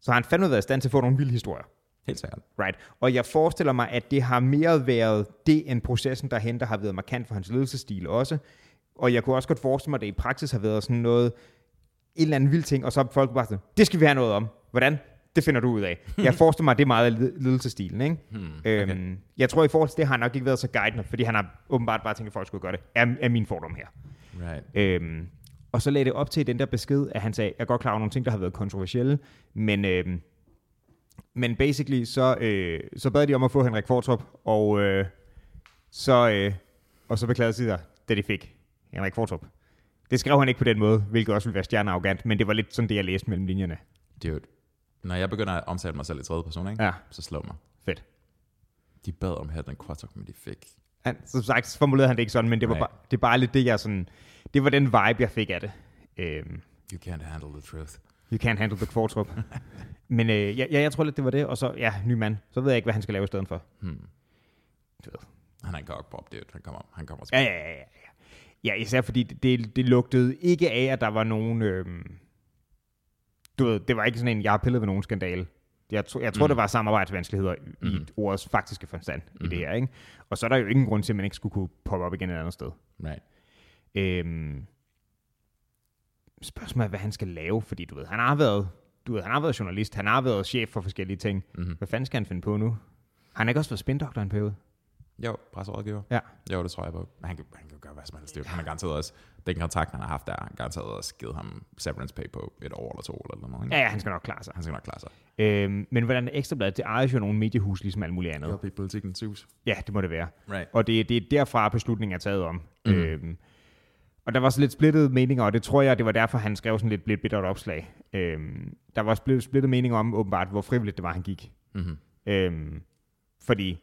så har han fandme været i stand til at få nogle vilde historier. Helt sikkert. Right. Og jeg forestiller mig, at det har mere været det, end processen derhen, der har været markant for hans ledelsesstil også. Og jeg kunne også godt forestille mig, at det i praksis har været sådan noget, en eller anden vild ting, og så er folk bare sådan, det skal vi have noget om. Hvordan? Det finder du ud af. Jeg forestiller mig, at det er meget af led- ledelsesstilen. Ikke? Hmm, okay. øhm, jeg tror, i forhold til det har han nok ikke været så guidende, fordi han har åbenbart bare tænkt, at folk skulle gøre det. Er, er min fordom her. Right. Øhm, og så lagde det op til den der besked, at han sagde, jeg er godt klar over nogle ting, der har været kontroversielle, men, øhm, men basically, så, øh, så bad de om at få Henrik Fortrup, og, øh, så, øh, og så beklagede de sig, da de fik Henrik Fortrup. Det skrev han ikke på den måde, hvilket også ville være stjernearrogant, men det var lidt sådan det, jeg læste mellem linjerne. Dude. Når jeg begynder at omtale mig selv i tredje person, ikke? Ja. så slår mig. Fedt. De bad om Henrik Kvartrup, men de fik. Han, som sagt, formulerede han det ikke sådan, men det var, Nej. bare, det er bare lidt det, jeg sådan, det var den vibe, jeg fik af det. Øhm, You can't handle the truth. You can't handle the Kvartrup. Men øh, ja, ja, jeg tror lidt, det var det. Og så, ja, ny mand. Så ved jeg ikke, hvad han skal lave i stedet for. Hmm. Du ved. Han er en gokbob, dude. Han kommer, han kommer Ja, ja, ja, ja. Ja. Især fordi det, det, det lugtede ikke af, at der var nogen... Øhm, du ved, det var ikke sådan en, jeg har pillet ved nogen skandale. Jeg, tro, jeg tror, mm. det var samarbejdsvanskeligheder mm. i ordets faktiske forstand mm. i det her. Ikke? Og så er der jo ingen grund til, at man ikke skulle kunne poppe op igen et andet sted. Right. Øhm, spørgsmålet er, hvad han skal lave, fordi du ved, han har været, du ved, han har været journalist, han har været chef for forskellige ting. Mhm. Hvad fanden skal han finde på nu? Har han ikke også været spindoktor en periode? Jo, presserådgiver. Ja. Jo, det tror jeg på. Men han kan, han kan gøre hvad som helst. dude. Han har garanteret også, den kontakt, han har haft der, han har garanteret også givet ham severance pay på et år eller to eller noget. Ikke? Ja, ja, han skal nok klare sig. Han skal nok klare sig. Øhm, men hvordan er Ekstrabladet, det ejer jo nogle mediehus, ligesom alt muligt andet. Jo, det er politikens hus. Ja, det må det være. Right. Og det, det er derfra, beslutningen er taget om. Mhm. Øhm, og der var så lidt splittede meninger, og det tror jeg, det var derfor, han skrev sådan lidt, lidt bittert opslag. Øhm, der var split, splittet meninger om, åbenbart, hvor frivilligt det var, han gik. Mm-hmm. Øhm, fordi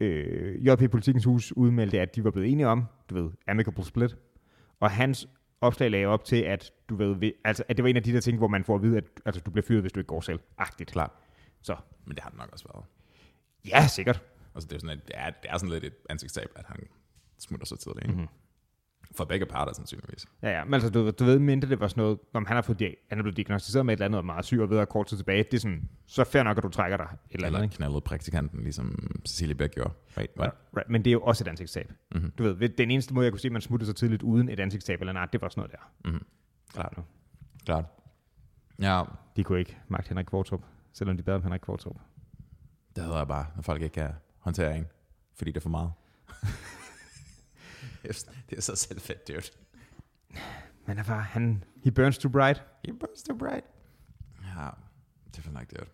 øh, JP Politikens Hus udmeldte, at de var blevet enige om, du ved, amicable split. Og hans opslag lagde op til, at du ved, altså, at det var en af de der ting, hvor man får at vide, at altså, du bliver fyret, hvis du ikke går selv. Agtigt. Klart. Så, Men det har det nok også været. ja, sikkert. Altså, det er, sådan, et, det, er, det er sådan lidt et ansigtstab, at han smutter så tidligt. Mhm. Mm-hmm. For begge parter, sandsynligvis. Ja, ja, men altså, du, ved- du ved, mindre det var sådan noget, om han har fået, han er blevet diagnosticeret med et eller andet og meget syg og ved at kort tid tilbage, det er sådan, så fair nok, at du trækker dig et eller andet, Eller ikke? knaldet praktikanten, ligesom Cecilie Bæk gjorde. Right, what? Right, men det er jo også et ansigtstab. Mhm. Du ved, den eneste måde, jeg kunne se, at man smuttede så tidligt uden et ansigtstab eller nej, det var sådan noget der. Mhm. Klart. nu. Klart. Ja, De kunne ikke magte Henrik Kvartrup, selvom de bad om Henrik Kvartrup. det hedder jeg bare, når folk ikke kan håndtere en, fordi det er for meget. det er så selvfedt, dude. Men han, var, han, he burns too bright. He burns too bright. Ja, det er for nok, dude.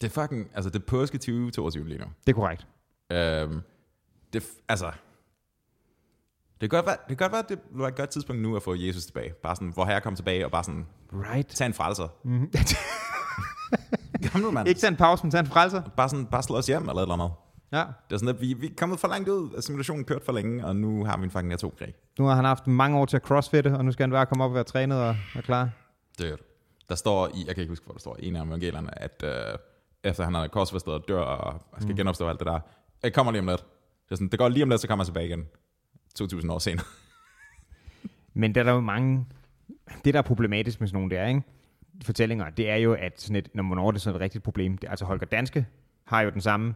Det er fucking, altså det er påske 2022 lige nu. Det er korrekt. Øhm, det, altså, det kan godt være, det kan godt være, at det var et godt tidspunkt nu at få Jesus tilbage. Bare sådan, hvor her kom tilbage og bare sådan, Right. tage en frelser. Mm. Gamle mand. ikke tage en pause, men tage en frelser. Bare sådan, bare slå os hjem eller et eller andet. Ja. Det er sådan, at vi, vi er kommet for langt ud, at simulationen kørt for længe, og nu har vi en fucking atomkrig. Nu har han haft mange år til at crossfitte, og nu skal han bare komme op og være trænet og være klar. Det Der står i, jeg kan ikke huske, hvor der står i en af evangelierne, at øh, efter han har korsfæstet og dør og skal mm. genopstå alt det der, det kommer lige om lidt. Det, er sådan, det går lige om lidt, så kommer han tilbage igen. 2000 år senere. Men der er jo mange... Det, der er problematisk med sådan nogle der, ikke? fortællinger, det er jo, at sådan et, når man når det er sådan et rigtigt problem. Det, altså Holger Danske har jo den samme...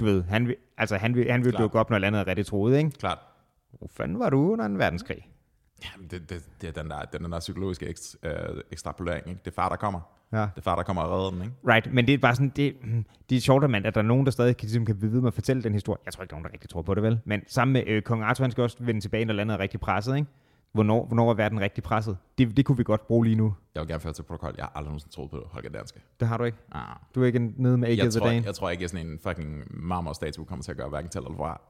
Du ved, han vil, altså han vil, han vil Klart. dukke op, når landet er rigtig troet, ikke? Klart. Hvor fanden var du under en verdenskrig? Jamen, det, det, det er den der, den der psykologiske ekstra, øh, ekstrapolering. Ikke? Det er far, der kommer. Ja. Det er far, der kommer og redder den. Ikke? Right, men det er bare sådan, det, det er sjovt, at, der er nogen, der stadig kan, ligesom, kan ved med at fortælle den historie. Jeg tror ikke, der er nogen, der rigtig tror på det, vel? Men sammen med øh, kong Arthur, han skal også vende tilbage, når landet er rigtig presset, ikke? Hvornår, hvornår er verden rigtig presset? Det, det kunne vi godt bruge lige nu. Jeg vil gerne føre til protokol. Jeg har aldrig nogensinde troet på det, Holger Danske. Det har du ikke. Ah. Du er ikke nede med ægget ved dagen. jeg tror ikke, at sådan en fucking marmorstatue kommer til at gøre hverken til eller fra.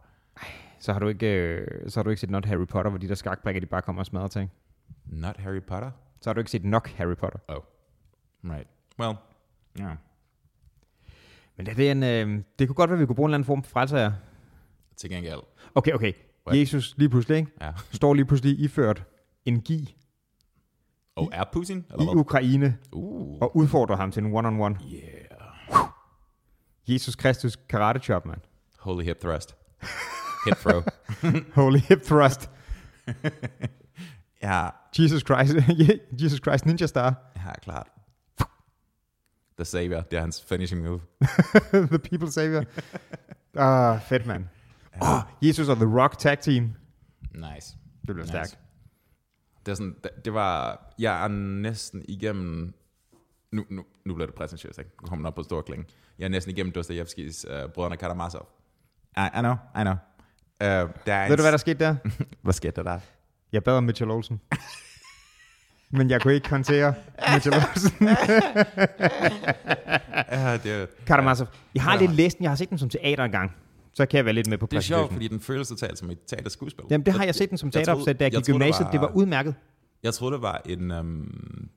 Så har du ikke, øh, så har du ikke set Not Harry Potter, hvor de der skakbrikker, de bare kommer og smadrer ting. Not Harry Potter? Så har du ikke set nok Harry Potter. Oh. Right. Well, yeah. Men det, er en, øh, det kunne godt være, at vi kunne bruge en eller anden form for frelser her. Til gengæld. Okay, okay. What? Jesus lige pludselig, ikke? Ja. står lige pludselig iført en gi Og er Putin? Eller i hvad? Ukraine Uh. og udfordrer ham til en one-on-one. Yeah. Jesus Kristus karate chop, man. Holy hip thrust. hip throw. Holy hip thrust. ja, Jesus Christ, Jesus Christ Ninja Star. ja, klart. The Savior, det er hans finishing move. The People Savior. Ah, fedt, mand. Oh, Jesus og The Rock tag team. Nice. Det bliver Nice. stærkt. Det, er sådan, det, det var, jeg er næsten igennem, nu, nu, nu bliver det præsenteret, ikke? Nu kommer den op på stor klinge. Jeg er næsten igennem Dostojevskis uh, Brødrene Karamazov. I, I know, I know. Uh, der er Ved du, hvad der skete der? hvad skete der der? Jeg bad om Mitchell Olsen. Men jeg kunne ikke håndtere Mitchell Olsen. Ja, det, Karamazov. Jeg har Ja. lidt læst den. Jeg har set den som teater engang. Så kan jeg være lidt med på det er sjovt, fordi den føles totalt som et teaterskuespil. Jamen, det har jeg set den som teateropsæt, da jeg gik i gymnasiet. var- Det var udmærket. Jeg troede, det var en... Øhm,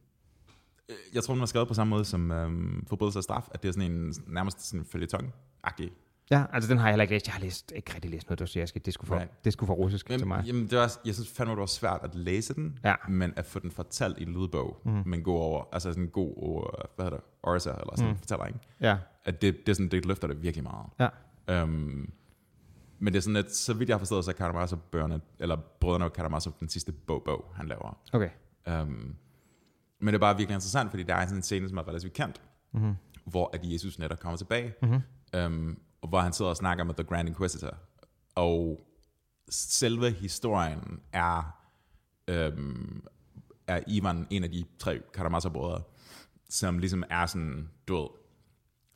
øh, jeg tror, den var skrevet på samme måde som øhm, Forbrydelse og Straf, at det er sådan en nærmest sådan en følgetong-agtig. Ja, altså den har jeg heller ikke læst. Jeg har læst, ikke rigtig læst noget Dostoyevsky. Det skulle for, Right. det skulle for russisk til Jamen, mig. jamen det var, jeg synes fandme, det var svært at læse den, Ja. men at få den fortalt i lydbog, mm. men gå over, altså sådan en god, hvad hedder det, orator, eller sådan Mm. mm. fortæller, ikke? Ja, At det, det, er sådan, det løfter det virkelig meget. ja. Øhm, men det er sådan, at så vidt jeg har forstået, så er Karamazov børnene, eller brødrene Karamazov den sidste bog, bog han laver. Okay. Um, men det er bare virkelig interessant, fordi der er sådan en scene, som er relativt kendt, Mm-hmm. hvor at Jesus netop kommer tilbage, Mm-hmm. um, og hvor han sidder og snakker med The Grand Inquisitor. Og selve historien er, um, er Ivan en af de tre Karamazov-brødre, som ligesom er sådan, du ved,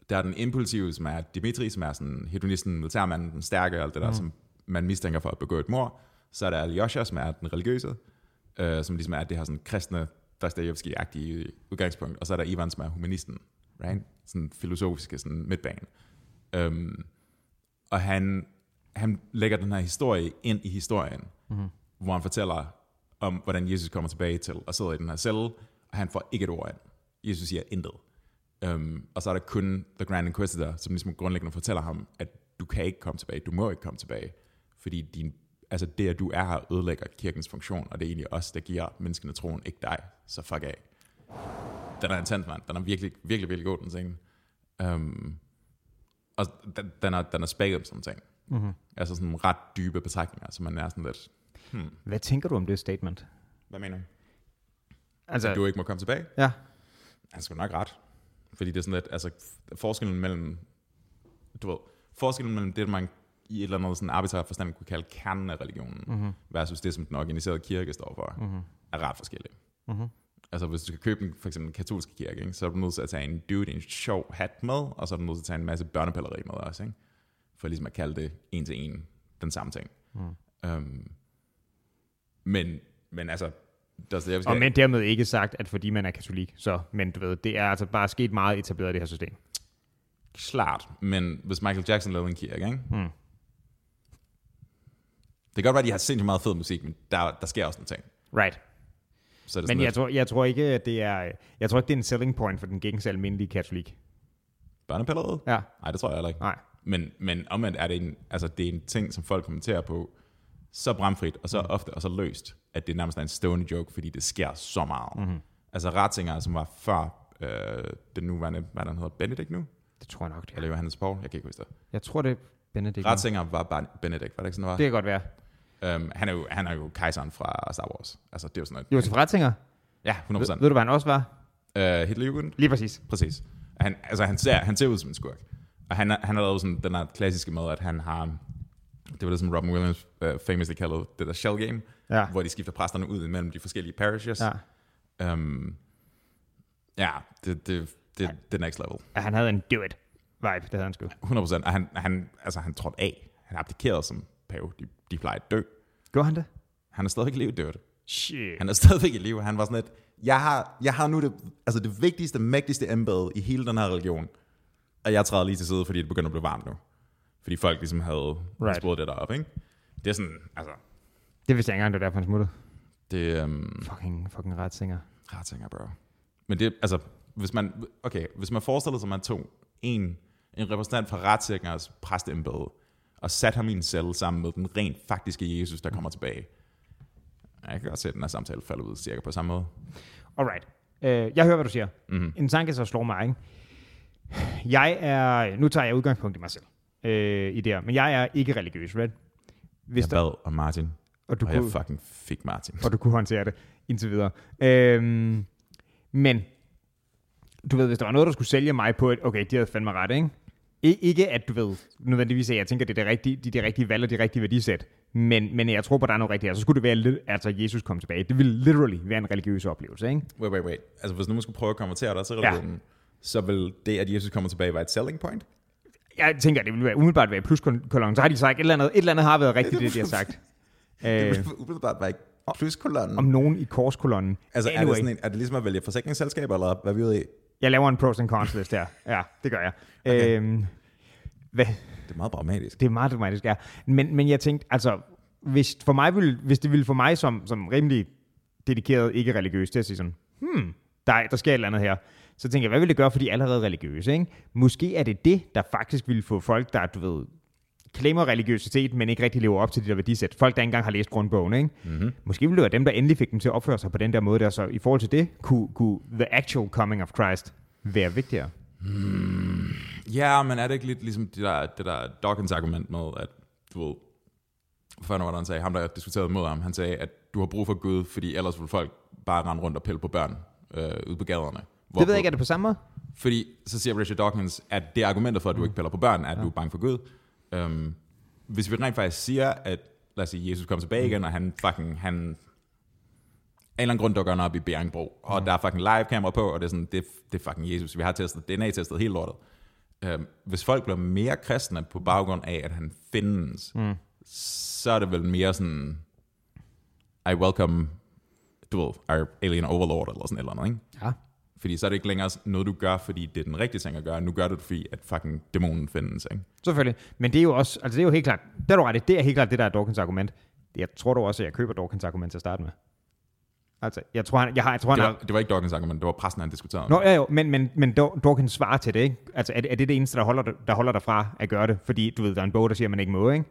der er den impulsive, som er Dimitri, som er sådan hedonisten, militærmanden, den stærke, og alt det der, Mm. som man mistænker for at begå et mord. Så er der Alyosha, som er den religiøse, øh, som ligesom er det her sådan kristne, Dostoyevsky-agtige udgangspunkt. Og så er der Ivan, som er humanisten, right? Sådan filosofiske sådan midtbane. Um, og han, han lægger den her historie ind i historien, Mm-hmm. hvor han fortæller om, hvordan Jesus kommer tilbage til og sidder i den her celle, og han får ikke et ord ind. Jesus siger intet. Um, og så er der kun The Grand Inquisitor, som ligesom grundlæggende fortæller ham, at du kan ikke komme tilbage, du må ikke komme tilbage, fordi din, altså det, at du er her, ødelægger kirkens funktion, og det er egentlig os, der giver menneskene troen, ikke dig, så fuck af. Den er intens, mand. Den er virkelig, virkelig, virkelig god, den scene. Um, og den, den, er, den er spækket som ting. Mm-hmm. Altså sådan ret dybe betragtninger, så man er sådan lidt, hmm, Hvad tænker du om det statement? hvad mener du? Altså, At du ikke må komme tilbage? ja. Han skal nok ret. Fordi det er sådan lidt, altså forskellen mellem, du ved, forskellen mellem det, man i et eller andet sådan forstand kunne kalde kernen af religionen, Mm-hmm. versus det, som den organiserede kirke står for, Mm-hmm. er ret forskellige. Mm-hmm. Altså hvis du skal købe en, for eksempel en katolske kirke, ikke, så er du nødt til at tage en dude i en sjov hat med, og så er du nødt til at tage en masse børnepilleri med også, ikke? for ligesom at kalde det en til en den samme ting. Mm. Um, men, men altså, Dostoyevsky, Og men dermed ikke sagt, at fordi man er katolik, så, men du ved, det er altså bare sket meget etableret i det her system. klart, men hvis Michael Jackson lavede en kirke, ikke? Mm. Det kan godt være, at de har sindssygt meget fed musik, men der, der sker også nogle ting. Right. Så er det Men jeg lidt, tror, jeg tror ikke, at det er, jeg tror ikke, det er en selling point for den gængse almindelige katolik. børnepilleret? Ja, Nej, det tror jeg heller ikke. nej. Men, men omvendt er det en, altså det er en ting, som folk kommenterer på, så bramfrit, og så Mm. ofte, og så løst, at det nærmest er en stående joke, fordi det sker så meget. Mm-hmm. Altså Ratzinger, som var før øh, den nuværende, hvad han hedder, Benedikt nu? Det tror jeg nok, det er. Eller Johannes Paul? Jeg kan ikke huske det. Jeg tror, det er Benedikt. Ratzinger var bare Benedikt, var det ikke sådan, det var? Det kan godt være. Um, han, er jo, han er jo kejseren fra Star Wars. Altså, det er jo sådan noget. Josef Ratzinger. Ja, 100%. Ved, ved du, hvad han også var? Uh, Hitlerjugend? Lige præcis. Præcis. Han, altså, han ser, han ser ud som en skurk. Og han, han har lavet sådan den her klassiske med, at han har Det var det, som Robin Williams uh, famously kaldede det der shell game, Ja. hvor de skifter præsterne ud mellem de forskellige parishes. Ja. Um, ja, det, det, det, det er next level. Han havde en do it vibe, det havde han sgu. 100%. Og han, han, altså, han trådte af. Han abdikerede som pave. De, de plejer at dø. Gjorde han det? Han er stadigvæk i live, dude. Shit. Han er stadigvæk i live. Han var sådan et, jeg har, jeg har nu det, altså det vigtigste, mægtigste embede i hele den her religion. Og jeg træder lige til side, fordi det begynder at blive varmt nu. Fordi folk ligesom havde Right. sporet det deroppe, ikke? Det er sådan, altså, Det vidste jeg ikke engang, det var derfor, han smuttede. det er um, Fucking, fucking retsinger. retssanger, bro. Men det, altså, hvis man, okay, hvis man forestiller sig, at man tog en, en repræsentant fra retssækkernes præstembede, og satte ham i en celle sammen med den rent faktiske Jesus, der kommer tilbage. Jeg kan godt se, at den her samtale falder ud cirka på samme måde. Alright. Øh, jeg hører, hvad du siger. Mhm. Mm-hmm. En tanke, så slår mig, ikke? Jeg er... Nu tager jeg udgangspunkt i mig selv. Øh, I det. Men jeg er ikke religiøs, right? Hvis jeg der, bad om Martin, og, du og jeg kunne, fucking fik Martin. og du kunne håndtere det indtil videre. Øhm, men, du ved, hvis der var noget, der skulle sælge mig på et... Okay, de havde fandme ret, ikke? I, ikke at du ved, nødvendigvis at jeg tænker, det er det rigtige, de, de rigtige valg og de rigtige værdisæt. Men, men jeg tror på, at der er noget rigtigt her. Så skulle det være, lidt, altså Jesus kom tilbage. Det ville literally være en religiøs oplevelse, ikke? Wait, wait, wait. Altså, hvis nu man skulle prøve at konvertere dig til religionen, ja. så vil det, at Jesus kommer tilbage, være et selling point? Jeg tænker, det ville være, umiddelbart være pluskolon. Så har de sagt, et eller andet, et eller andet har været rigtigt, det de har sagt. Det Øh, vil umiddelbart være ikke pluskolonnen. om nogen i korskolonnen. Altså, er, anyway, det sådan en, er det ligesom at vælge forsikringsselskaber, eller hvad er vi ude i? jeg laver en pros and cons list her. Ja, det gør jeg. Okay. Øhm, hvad, Det er meget pragmatisk. det er meget dramatisk, ja. Men, men jeg tænkte, altså, hvis, for mig ville, hvis det ville for mig som, som rimelig dedikeret, ikke religiøs, til at sige sådan, hmm, der, er- der sker et eller andet her, så tænker jeg, hvad vil det gøre for de allerede religiøse, ikke? Måske er det det, der faktisk ville få folk, der, du ved, klemmer religiøsitet, men ikke rigtig lever op til de der værdisæt. Folk, der ikke engang har læst grundbogen, ikke? Mm-hmm. Måske ville det være dem, der endelig fik dem til at opføre sig på den der måde der, så i forhold til det, kunne, kunne the actual coming of Christ være vigtigere. Ja, men er det ikke lidt ligesom det der, det der Dawkins argument med, at du ved, fanden var han sagde, ham der diskuterede mod ham, han sagde, at du har brug for Gud, fordi ellers vil folk bare rende rundt og pille på børn øh, ude på gaderne. Hvorpå- Det ved jeg ikke, er det på samme måde? Fordi så siger Richard Dawkins, at det argumentet for, at du ikke piller på børn, er, at du er bange for Gud. Um, hvis vi rent faktisk siger, at lad os sige, Jesus kommer tilbage igen, og han fucking, han af en eller anden grund dukker han op i Bjerringbro, og der er fucking live kamera på, og det er sådan, det, det er fucking Jesus. Vi har testet, DNA-testet helt lortet. Um, hvis folk bliver mere kristne på baggrund af, at han findes, mm. så er det vel mere sådan, I welcome, du ved, our alien overlord, eller sådan et eller andet, ikke? Ja. Fordi så er det ikke længere noget, du gør, fordi det er den rigtige ting at gøre. Nu gør du det, fordi at fucking dæmonen findes, ikke? Selvfølgelig. Men det er jo også, altså det er jo helt klart, der er du ret det er helt klart det, der er Dawkins argument. Jeg tror dog også, at jeg køber Dawkins argument til at starte med. Altså, jeg tror, han, jeg, har, jeg tror, han Det har... var, det var ikke Dawkins argument, det var præsten, han diskuterede. Nå, ja, jo, men, men, men Daw- Dawkins svarer til det, ikke? Altså, er det, er det det eneste, der holder, dig- der holder dig fra at gøre det? Fordi, du ved, der er en bog, der siger, at man ikke må, ikke?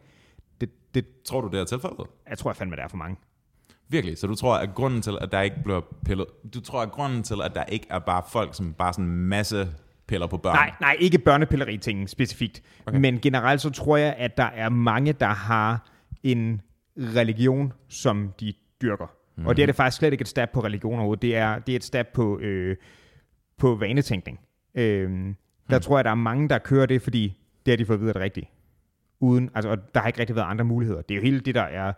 Det, det, Tror du, det er tilfældet? jeg tror jeg fandme, det er for mange. Virkelig? Så du tror, at grunden til, at der ikke bliver pillet... Du tror, at grunden til, at der ikke er bare folk, som bare sådan en masse piller på børn? Nej, nej, ikke børnepilleri-ting specifikt. Okay. Men generelt så tror jeg, at der er mange, der har en religion, som de dyrker. Mm-hmm. Og det er det faktisk slet ikke et stab på religion overhovedet. Det er, det er et stab på, øh, på vanetænkning. Øh, der tror jeg, der er mange, der kører det, fordi det har de fået at vide er det rigtige. Uden, altså, og der har ikke rigtig været andre muligheder. Det er jo hele det, der er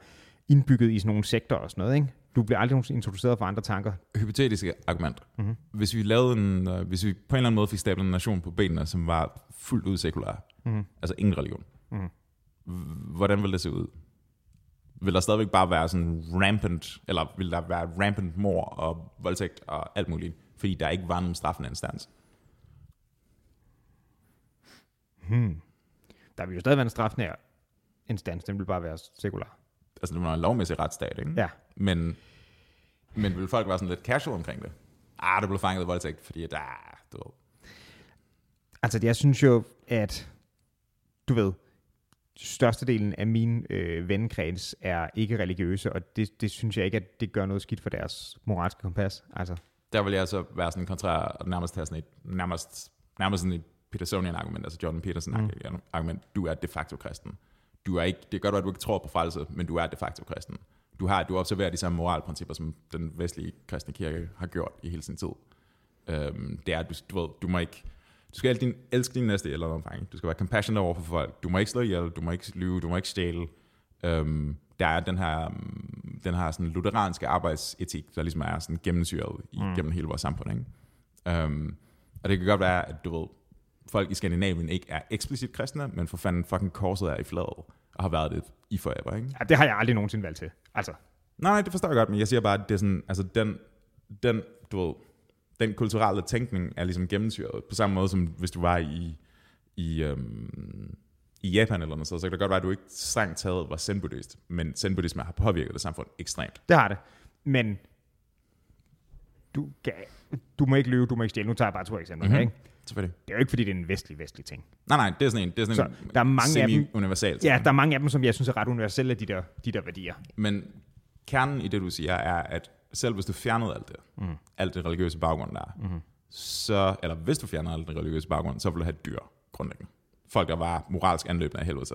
indbygget i sådan nogle sektor og sådan noget. Ikke? Du bliver aldrig introduceret for andre tanker. Hypotetiske argument. Mhm. Mm-hmm. Hvis vi lavede en... Uh, hvis vi på en eller anden måde fik stablet en nation på benene, som var fuldt ud sekulær, Mhm. mm-hmm. altså ingen religion, mm-hmm. hvordan ville det se ud? Vil der stadigvæk bare være sådan rampant, eller vil der være rampant mor og voldtægt og alt muligt, fordi der ikke var nogen straffende instans? Der vil jo stadig være en strafnær instans. Den vil bare være sekular. Altså, det var en lovmæssig retsstat, ikke? Ja. Men, men vil folk være sådan lidt casual omkring det? Ah, det blev fanget i voldtægt, fordi der, du ved. Altså, jeg synes jo, at du ved, størstedelen af min øh, vennekreds er ikke religiøse, og det, det synes jeg ikke, at det gør noget skidt for deres moralske kompas. Altså, Der vil jeg så være sådan kontrær og nærmest have sådan et, nærmest, nærmest sådan et Petersonian argument, altså Jordan Peterson mm. argument. Du er de facto kristen. Du er ikke, det gør du, at du ikke tror på frelse, men du er de facto kristen. Du har, du observerer de samme moralprincipper, som den vestlige kristne kirke har gjort i hele sin tid. Øhm, det er, at du, du, ved, du må ikke, Du skal altid elske din næste eller omfang. Du skal være compassionate over for folk. Du må ikke slå ihjel, du må ikke lyve, du må ikke stjæle. Um, der er den her, um, den her sådan lutheranske arbejdsetik, der ligesom er sådan gennemsyret i, mm. gennem hele vores samfund. Ikke? Um, og det kan godt være, at du ved, folk i Skandinavien ikke er eksplicit kristne, men for fanden fucking korset er i fladet, og har været det i forever, ikke? Ja, det har jeg aldrig nogensinde valgt til. Altså, Nej, nej, det forstår jeg godt, men jeg siger bare, at det er sådan, altså den, den, du ved, den kulturelle tænkning er ligesom gennemsyret, på samme måde som hvis du var i, i, øhm, i Japan eller noget, så kan det godt være, at du ikke strengt taget var zen-buddhist, men zen-buddhisme har påvirket det samfund ekstremt. det har det. Men du, kan, du må ikke løbe, du må ikke stjæle. Nu tager jeg bare to eksempler. Mhm. Mm-hmm. Ikke? Selvfølgelig. Det er jo ikke, fordi det er en vestlig, vestlig ting. Nej, nej, det er sådan en, det er sådan Så en der er mange af dem- semi-universal Ja, der er mange af dem, som jeg synes er ret universelle, de der, de der værdier. Men kernen i det, du siger, er, at selv hvis du fjernede alt det, mm. alt det religiøse baggrund, der er, mm. så, eller hvis du fjernede alt det religiøse baggrund, så ville du have dyr, grundlæggende. Folk, der var moralsk anløbende af helvede.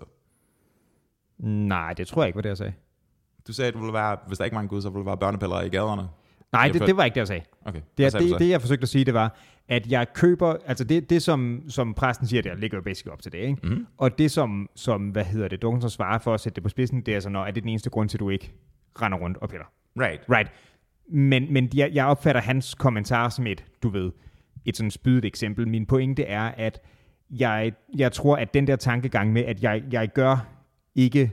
Nej, det tror jeg ikke var det, jeg sagde. Du sagde, at du ville være, hvis der ikke var en gud, så ville du være børnepiller i gaderne. Nej, det, det var ikke det, jeg sagde. Okay, Det, er, sagde det, så? det, jeg forsøgte at sige, det var, at jeg køber, altså det, det som, som præsten siger der, ligger jo basic op til det, ikke? Mhm. Og det som, som, hvad hedder det, Duncan svarer for at sætte det på spidsen, det er altså, når er det den eneste grund til, at du ikke render rundt og piller. Right. Right. Men, men jeg, jeg opfatter hans kommentar som et, du ved, et sådan spydet eksempel. Min pointe er, at jeg, jeg tror, at den der tankegang med, at jeg, jeg gør ikke,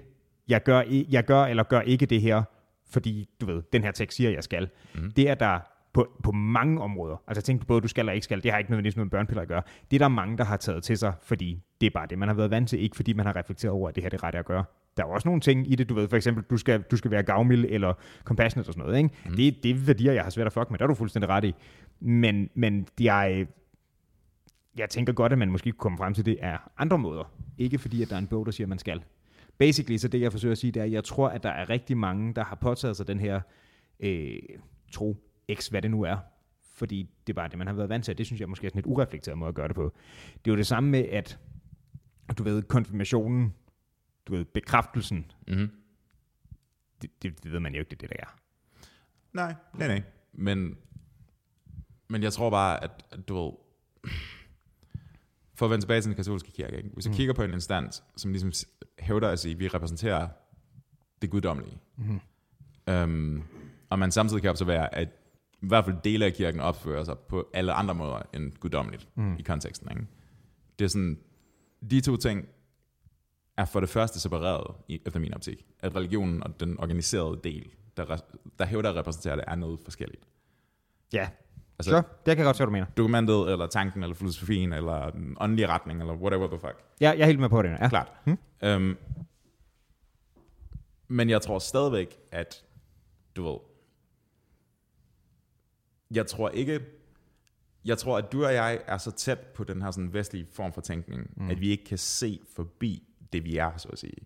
jeg gør, jeg gør eller gør ikke det her, fordi, du ved, den her tekst siger, jeg skal. Mm. Det er der på, på mange områder. Altså jeg tænker både, du skal eller ikke skal. Det har ikke nødvendigvis noget med børnepiller at gøre. Det er der mange, der har taget til sig, fordi det er bare det, man har været vant til. Ikke fordi man har reflekteret over, at det her det er ret at gøre. Der er også nogle ting i det, du ved, for eksempel, du skal, du skal være gavmild eller compassionate og sådan noget. Ikke? Mm. Det, det er værdier, jeg har svært at fuck med. Der er du fuldstændig ret i. Men, men jeg, jeg tænker godt, at man måske kunne komme frem til det af andre måder. Ikke fordi, at der er en bog, der siger, at man skal. Basically, så det jeg forsøger at sige, det er, at jeg tror, at der er rigtig mange, der har påtaget sig den her øh, tro, x hvad det nu er. Fordi det er bare det, man har været vant til. Det synes jeg måske er sådan et ureflekteret måde at gøre det på. Det er jo det samme med, at du ved, konfirmationen, du ved, bekræftelsen, Mm-hmm. det, det, det ved man jo ikke, det er det, der er. Nej, nej, nej. Men, men jeg tror bare, at, at du ved, for at vende tilbage til den katolske kirke, ikke? hvis du mm. kigger på en instans, som ligesom hævder at sige, at vi repræsenterer det guddommelige, mm. øhm, og man samtidig kan observere, at i hvert fald dele af kirken opfører sig på alle andre måder end guddommeligt mm. i konteksten. Ikke? Det er sådan, de to ting er for det første separeret, i, efter min optik. At religionen og den organiserede del, der, der hævder at repræsentere det, er noget forskelligt. Ja, Altså- sure. det kan jeg godt se, hvad du mener. Dokumentet, eller tanken, eller filosofien, eller den åndelige retning, eller whatever the fuck. Ja, jeg er helt med på det. Ja. Klart. Hmm? Øhm, men jeg tror stadigvæk, at du ved, jeg tror ikke, jeg tror, at du og jeg er så tæt på den her sådan vestlige form for tænkning, mm. at vi ikke kan se forbi det, vi er, så at sige.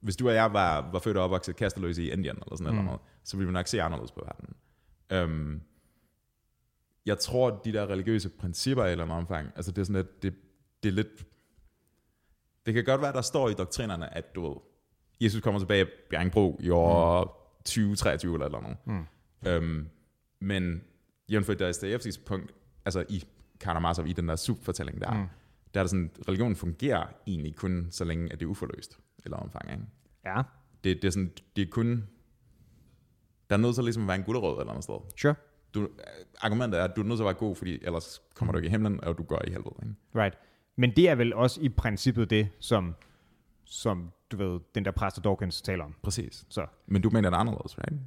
Hvis du og jeg var, var født og opvokset kasteløse i Indien, eller sådan mm. noget, så ville vi nok se anderledes på verden. Øhm, jeg tror, at de der religiøse principper i et eller andet omfang, altså det er sådan, at det, det er lidt... Det kan godt være, der står i doktrinerne, at du ved, Jesus kommer tilbage af Bjerringbro i år mm. 2023 eller eller andet. Mm. Øhm, men jævnført Dostoyevskis punkt, altså i Karamazov, i den der subfortælling der, mm. der er der sådan, religion fungerer egentlig kun så længe, at det er uforløst, eller omfang, ikke? Ja, Det, det, er sådan, det er kun, der er nødt til ligesom at være en gulderød eller andet sted. sure. Du, argumentet er, at du er nødt til at være god, fordi ellers kommer du ikke i himlen, og du går i helvede. Ikke? Right. Men det er vel også i princippet det, som, som du ved, den der præster Dawkins taler om. Præcis. Så. Men du mener det er anderledes, right?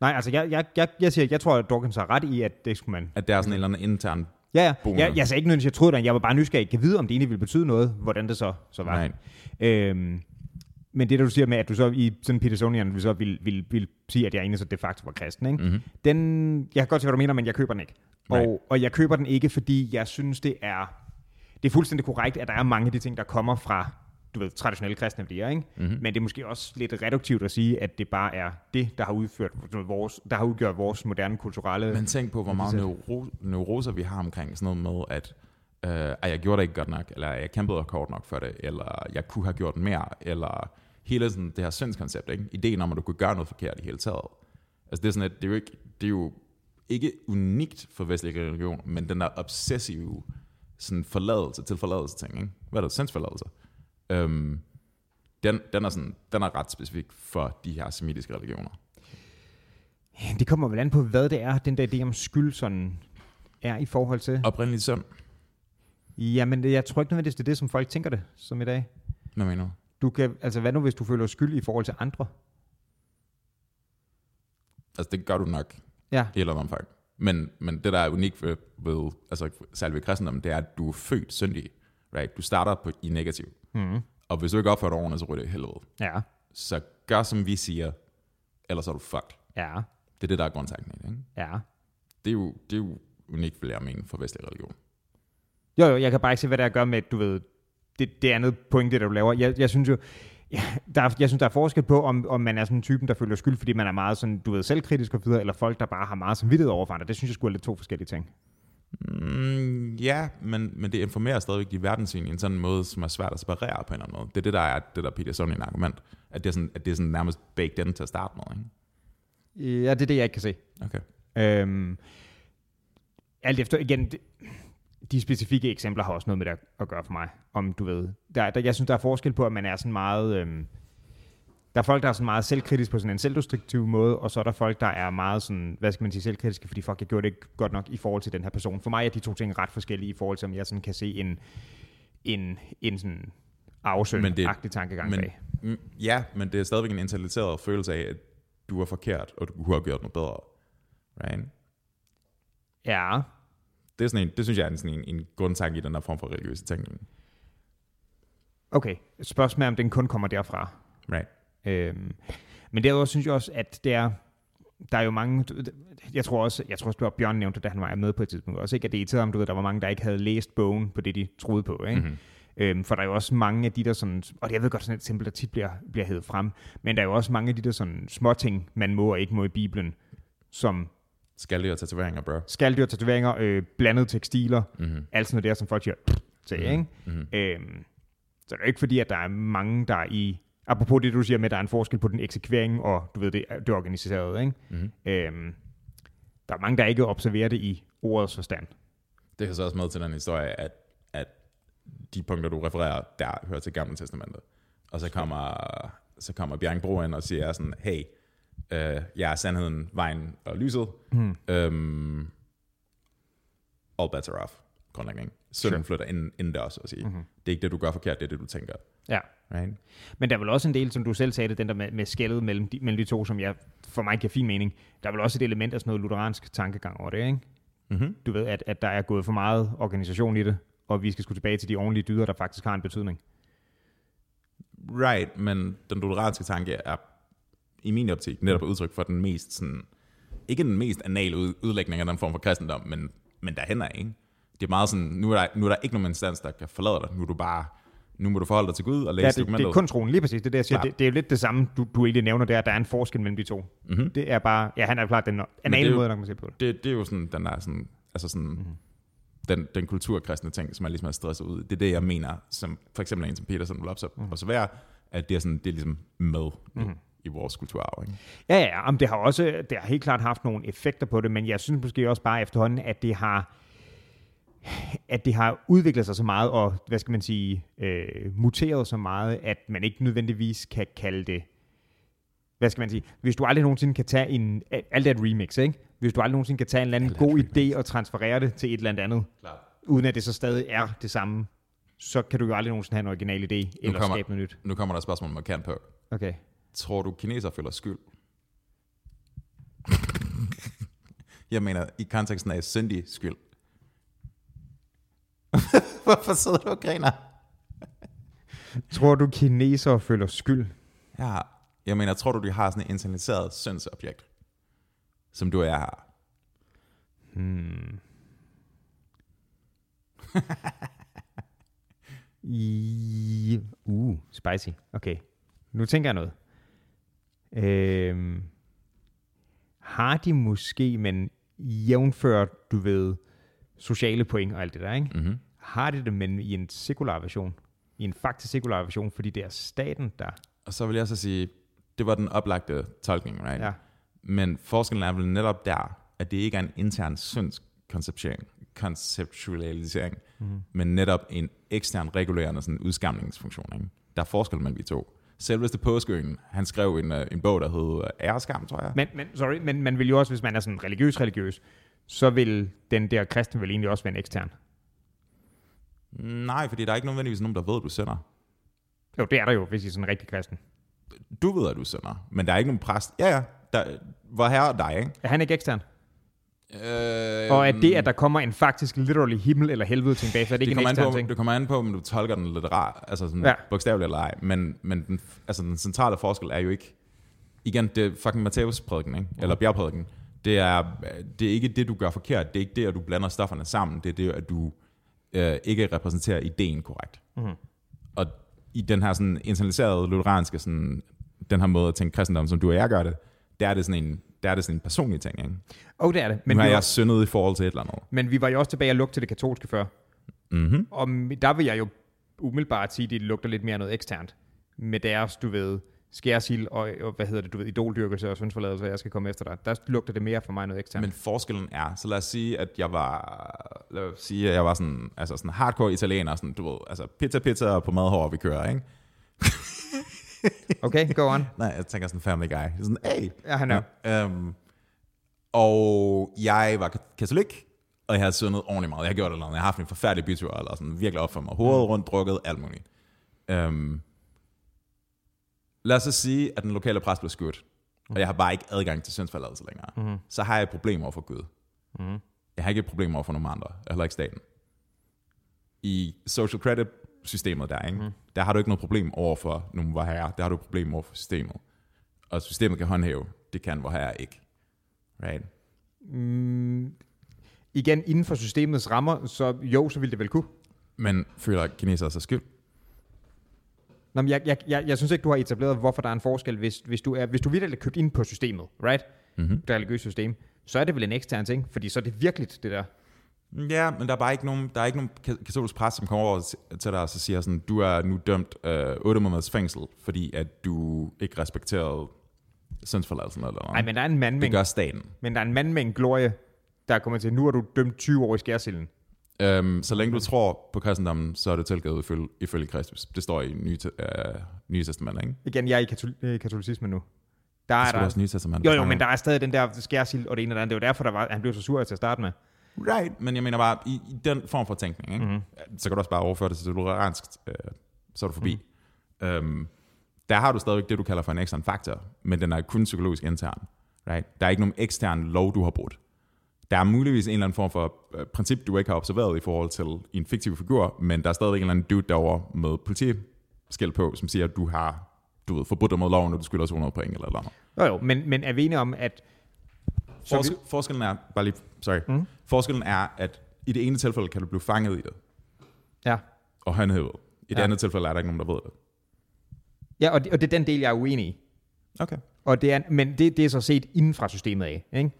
Nej, altså jeg, jeg, jeg, jeg siger, jeg tror, at Dawkins har ret i, at det skulle man... At der er sådan en eller anden intern... Ja, ja. Boende. Jeg, jeg sagde ikke nødvendigvis, jeg troede det, jeg var bare nysgerrig. Jeg kan vide, om det egentlig ville betyde noget, hvordan det så, så var. Nej. Øhm, men det, der du siger med, at du så i sådan Petersonian, så vil, vil, vil sige, at jeg egentlig så de facto var kristen, ikke? Mm-hmm. Den, jeg kan godt se, hvad du mener, men jeg køber den ikke. Nej. Og, og jeg køber den ikke, fordi jeg synes, det er, det er fuldstændig korrekt, at der er mange af de ting, der kommer fra du ved, traditionelle kristne værdier, ikke? Mhm. Mm-hmm. Men det er måske også lidt reduktivt at sige, at det bare er det, der har udført vores, der har udgjort vores moderne kulturelle... Men tænk på, hvor meget neuro, neuroser vi har omkring sådan noget med, at øh, jeg gjorde det ikke godt nok, eller jeg kæmpede kort nok for det, eller jeg kunne have gjort mere, eller hele sådan det her syndskoncept, ikke? ideen om, at du kunne gøre noget forkert i hele taget. Altså det er sådan, at det er jo ikke, det er jo ikke unikt for vestlig religion, men den der obsessive sådan forladelse til forladelse ting, ikke? Hvad er det? Sindsforladelse. Øhm, den, den, er sådan, den er ret specifik for de her semitiske religioner. Det kommer vel an på, hvad det er, den der idé om skyld sådan er i forhold til. Oprindeligt synd. Jamen, jeg tror ikke nødvendigvis, det er det, som folk tænker det som i dag. Hvad mener du? Du kan, altså, hvad nu, hvis du føler skyld i forhold til andre? Altså, det gør du nok Ja. i et eller andet omfang. Men, men det, der er unikt ved, ved altså særligt ved kristendommen, det er, at du er født syndig. Right? Du starter på, i negativ. Mm. Og hvis du ikke opfører dig ordentligt, så ryger det i helvede. Ja. Så gør, som vi siger, ellers er du fucked. Ja. Det er det, der er grundtanken i det. Ikke? Ja. Det, er jo, det er jo unikt, vil jeg mene, for vestlig religion. Jo, jo, jeg kan bare ikke se, hvad det er at gøre med, du ved, det, det andet point, det der du laver. Jeg, jeg synes jo, ja, der er, jeg synes, der er forskel på, om, om man er sådan en typen, der føler skyld, fordi man er meget sådan, du ved, selvkritisk og videre, eller folk, der bare har meget samvittighed over for andre. Det synes jeg skulle er lidt to forskellige ting. Mm, ja, men, men det informerer stadigvæk de verdenssyn i en sådan måde, som er svært at separere på en eller anden måde. Det er det, der er det der Peter Sonny argument. At det er sådan, at det er sådan nærmest baked in til at starte med. Ikke? Ja, det er det, jeg ikke kan se. Okay. Øhm, alt efter, igen, det, de specifikke eksempler har også noget med det at gøre for mig. Om du ved, der, der, jeg synes, der er forskel på, at man er sådan meget... Øhm, der er folk, der er sådan meget selvkritisk på sådan en selvdestruktiv måde, og så er der folk, der er meget sådan, hvad skal man sige, selvkritiske, fordi fuck, jeg gjorde det ikke godt nok i forhold til den her person. For mig er de to ting ret forskellige i forhold til, om jeg sådan kan se en, en, en sådan afsøgende-agtig tankegang men, bag. mm, Ja, men det er stadigvæk en intellektuel følelse af, at du er forkert, og du kunne have gjort noget bedre. Right? Ja, Det, er sådan en, det synes jeg er sådan en, en grundtanke i den her form for religiøse tænkning. okay. Spørgsmålet er, om den kun kommer derfra. Right? Øhm, men derudover synes jeg også, at det er, der er jo mange, jeg tror også, jeg tror også, at Bjørn nævnte, da han var med på et tidspunkt også, ikke? at det irriterede ham, du ved, der var mange, der ikke havde læst bogen på det, de troede på. Ikke? Mm-hmm. Øhm, for der er jo også mange af de der sådan, og jeg ved godt sådan et eksempel, der tit bliver, bliver hævet frem, men der er jo også mange af de der sådan små ting, man må og ikke må i Bibelen, som Skaldyr og tatoveringer, bro. skalddyr, tatoveringer, øh, blandede tekstiler, Mm-hmm. alt sådan noget der, som folk siger til, Mhm. ikke? Mm-hmm. Øhm, så det er jo ikke fordi, at der er mange, der er i... Apropos det, du siger med, at der er en forskel på den eksekvering og du ved, det, det organiserede. Ikke? Mm-hmm. Øhm, der er mange, der ikke observerer det i ordets forstand. Det er så også med til den historie, at, at de punkter, du refererer, der hører til Gamle Testamentet. Og så kommer, så kommer Bjergbro ind og siger sådan, hey, øh, jeg er sandheden, vejen og lyset. Hmm. Øhm, all bets are off, grundlæggende. Synden Sure. flytter ind, ind der også at sige. Mhm. Det er ikke det, du gør forkert, det er det, du tænker. Ja. Right? Men der er vel også en del, som du selv sagde det, den der med, med skældet mellem de, mellem de to, som jeg, for mig giver fin mening. Der er vel også et element af sådan noget lutheransk tankegang over det, ikke? Mm-hmm. Du ved, at, at der er gået for meget organisation i det, og vi skal skulle tilbage til de ordentlige dyder, der faktisk har en betydning. Right, men den lutheranske tanke er i min optik netop udtryk for den mest sådan, ikke den mest anale ud- udlægning af den form for kristendom, men, men derhen er, ikke? Det er meget sådan, nu er, der, nu er der ikke nogen instans, der kan forlade dig. Nu er du bare, nu må du forholde dig til Gud og læse Ja, det, det dokumentet. er kun troen, lige præcis. Det, er det, jeg siger, det, det, er jo lidt det samme, du, du egentlig nævner der, at der er en forskel mellem de to. mm-hmm. Det er bare, ja, han er klart den det anale er jo- måde, der kan man se på det. det, det er jo sådan, den er sådan, altså sådan, Mhm. mm-hmm. den, den kulturkristne ting, som er ligesom er stresset ud. Det er det, jeg mener, som for eksempel en som Peterson vil observ- Mhm. observere, at det er, sådan, det er ligesom med Mhm. I vores kulturarv. Ikke? Ja, ja, om det har også, det har helt klart haft nogle effekter på det, men jeg synes måske også bare efterhånden, at det har, at det har udviklet sig så meget, og hvad skal man sige, øh, muteret så meget, at man ikke nødvendigvis kan kalde det, hvad skal man sige, hvis du aldrig nogensinde kan tage en, alt er et remix, ikke? Hvis du aldrig nogensinde kan tage en eller anden god remix. idé og transferere det til et eller andet andet, Klart. uden at det så stadig er det samme, så kan du jo aldrig nogensinde have en original idé, eller kommer- skabe noget nyt. Nu kommer der et spørgsmål, man kan på. Okay. Tror du, kineser føler skyld? jeg mener, i konteksten af syndig skyld. Hvorfor sidder du og griner? Tror du, kinesere føler skyld? Ja, jeg mener, tror du, de har sådan et internaliseret synsobjekt, som du og jeg har? Hmm. I, uh, spicy. Okay. Nu tænker jeg noget. Øhm, har de måske, men jævnført, du ved, sociale point og alt det der, ikke? Mm-hmm. Har de det, men i en sekular version? I en faktisk sekular version, fordi det er staten, der... Og så vil jeg så sige, det var den oplagte tolkning, right? Ja. Men forskellen er vel netop der, at det ikke er en intern syndskonception, konceptualisering, mm. men netop en ekstern regulerende sådan udskamningsfunktion. Ikke? Der er forskel mellem de to. Selveste påskøen, han skrev en, øh, en bog, der hed Æreskam, tror jeg. Men, men, sorry, men man vil jo også, hvis man er sådan religiøs-religiøs, så vil den der kristen vel egentlig også være en ekstern. Nej, fordi der er ikke nødvendigvis nogen, der ved, at du sender. Jo, det er der jo, hvis I er sådan en rigtig kristen. Du ved, at du sender, men der er ikke nogen præst. Ja, ja, der, hvor herre er dig, ikke? Er han ikke ekstern? Øh, Og at det, at der kommer en faktisk literally himmel eller helvede en base, så er det ikke det en kommer, an ekstern på, ting. det kommer an på, om du tolker den lidt rar, altså sådan Ja. bogstaveligt eller ej. Men, men den, altså den centrale forskel er jo ikke, igen, det er fucking Matthæus prædiken, ikke? eller bjergprædiken. Det er, det er ikke det, du gør forkert. Det er ikke det, at du blander stofferne sammen. Det er det, at du øh, ikke repræsenterer ideen korrekt. Mhm. Og i den her sådan internaliserede lutheranske, sådan, den her måde at tænke kristendom, som du og jeg gør det, der er det sådan en, der er det sådan en personlig ting. Ikke? Og det er det. Men nu har vi, jeg var, syndet i forhold til et eller andet. men vi var jo også tilbage og lugte til det katolske før. Mm-hmm. Og der vil jeg jo umiddelbart sige, at det lugter lidt mere noget eksternt. Med deres, du ved, skærsild og, og, hvad hedder det, du ved, idoldyrkelse og syndsforladelse, jeg skal komme efter dig. Der lugter det mere for mig noget eksternt. Men forskellen er, så lad os sige, at jeg var, lad os sige, at jeg var sådan, altså sådan hardcore italiener, sådan, du ved, altså pizza, pizza og på madhår, vi kører, ikke? Okay, go on. Nej, jeg tænker sådan family guy. Sådan, hey. Ja, han er. Ja, øhm, og jeg var kat- katolik, og jeg havde syndet ordentligt meget. Jeg har gjort det eller andet. Jeg har haft en forfærdelig bytur, eller sådan virkelig op for mig. Hovedet rundt, drukket, alt muligt. Øhm, lad os så sige, at den lokale præst blev skudt, og jeg har bare ikke adgang til syndsforladelse længere. Mm-hmm. Så har jeg et problem over for Gud. Mhm. Jeg har ikke et problem over for nogen andre, heller ikke staten. I social credit systemet der, ikke? Mm. der har du ikke noget problem over for nogen var herre, der har du et problem over for systemet. Og systemet kan håndhæve, det kan vor herre ikke. Right? Mm, igen, inden for systemets rammer, så jo, så ville det vel kunne. Men føler kinesere sig skyld? Nå, men jeg, jeg, jeg, jeg synes ikke, du har etableret, hvorfor der er en forskel, hvis, hvis du, er, hvis du virkelig er købt ind på systemet, right? Mm-hmm. Det religiøse system, så er det vel en ekstern ting, fordi så er det virkelig det der. Ja, men der er bare ikke nogen, der er ikke nogen ka- katolsk præst, som kommer over til- dig og så siger sådan, du er nu dømt øh, 8 måneders fængsel, fordi at du ikke respekterede syndsforladelsen eller noget. Nej, men der er en mand med det gør staten. men der er en mand med en glorie, der kommer til, nu er du dømt 20 år i skærsilden. Øhm, så længe du tror på kristendommen, så er det tilgivet ifølge, ifølge Kristus. Det står i Nye, uh, nye Testament, ikke? Igen, jeg er i katol- øh, katolicismen nu. Der Det er der, også Nye Testament. jo, jo, men der er stadig den der skærsild og det ene og det andet. Det var derfor, der var, han blev så sur til at starte med. Right, men jeg mener bare, i, i den form for tænkning, ikke? Mhm. Mm-hmm. så kan du også bare overføre det til toleransk, øh, så er du forbi. Mm. Øhm, der har du stadigvæk det, du kalder for en ekstern faktor, men den er kun psykologisk intern. Right? Der er ikke nogen ekstern lov, du har brudt. Der er muligvis en eller anden form for øh, princip, du ikke har observeret i forhold til en fiktiv figur, men der er stadigvæk en eller anden dude derovre med politiskilt på, som siger, at du har du ved, forbrudt dig mod loven, og du skylder 200 point eller eller andet. Jo, jo, men, men er vi enige om, at... Så Forsk- forskellen er, bare lige, sorry, mm. forskellen er, at i det ene tilfælde kan du blive fanget i det, Ja, og håndhævet. I det Ja. andet tilfælde er der ikke nogen, der ved det. ja og, det, og det er den del, jeg er uenig i. Okay. Og det er, men det, det er så set inden fra systemet af. Ikke?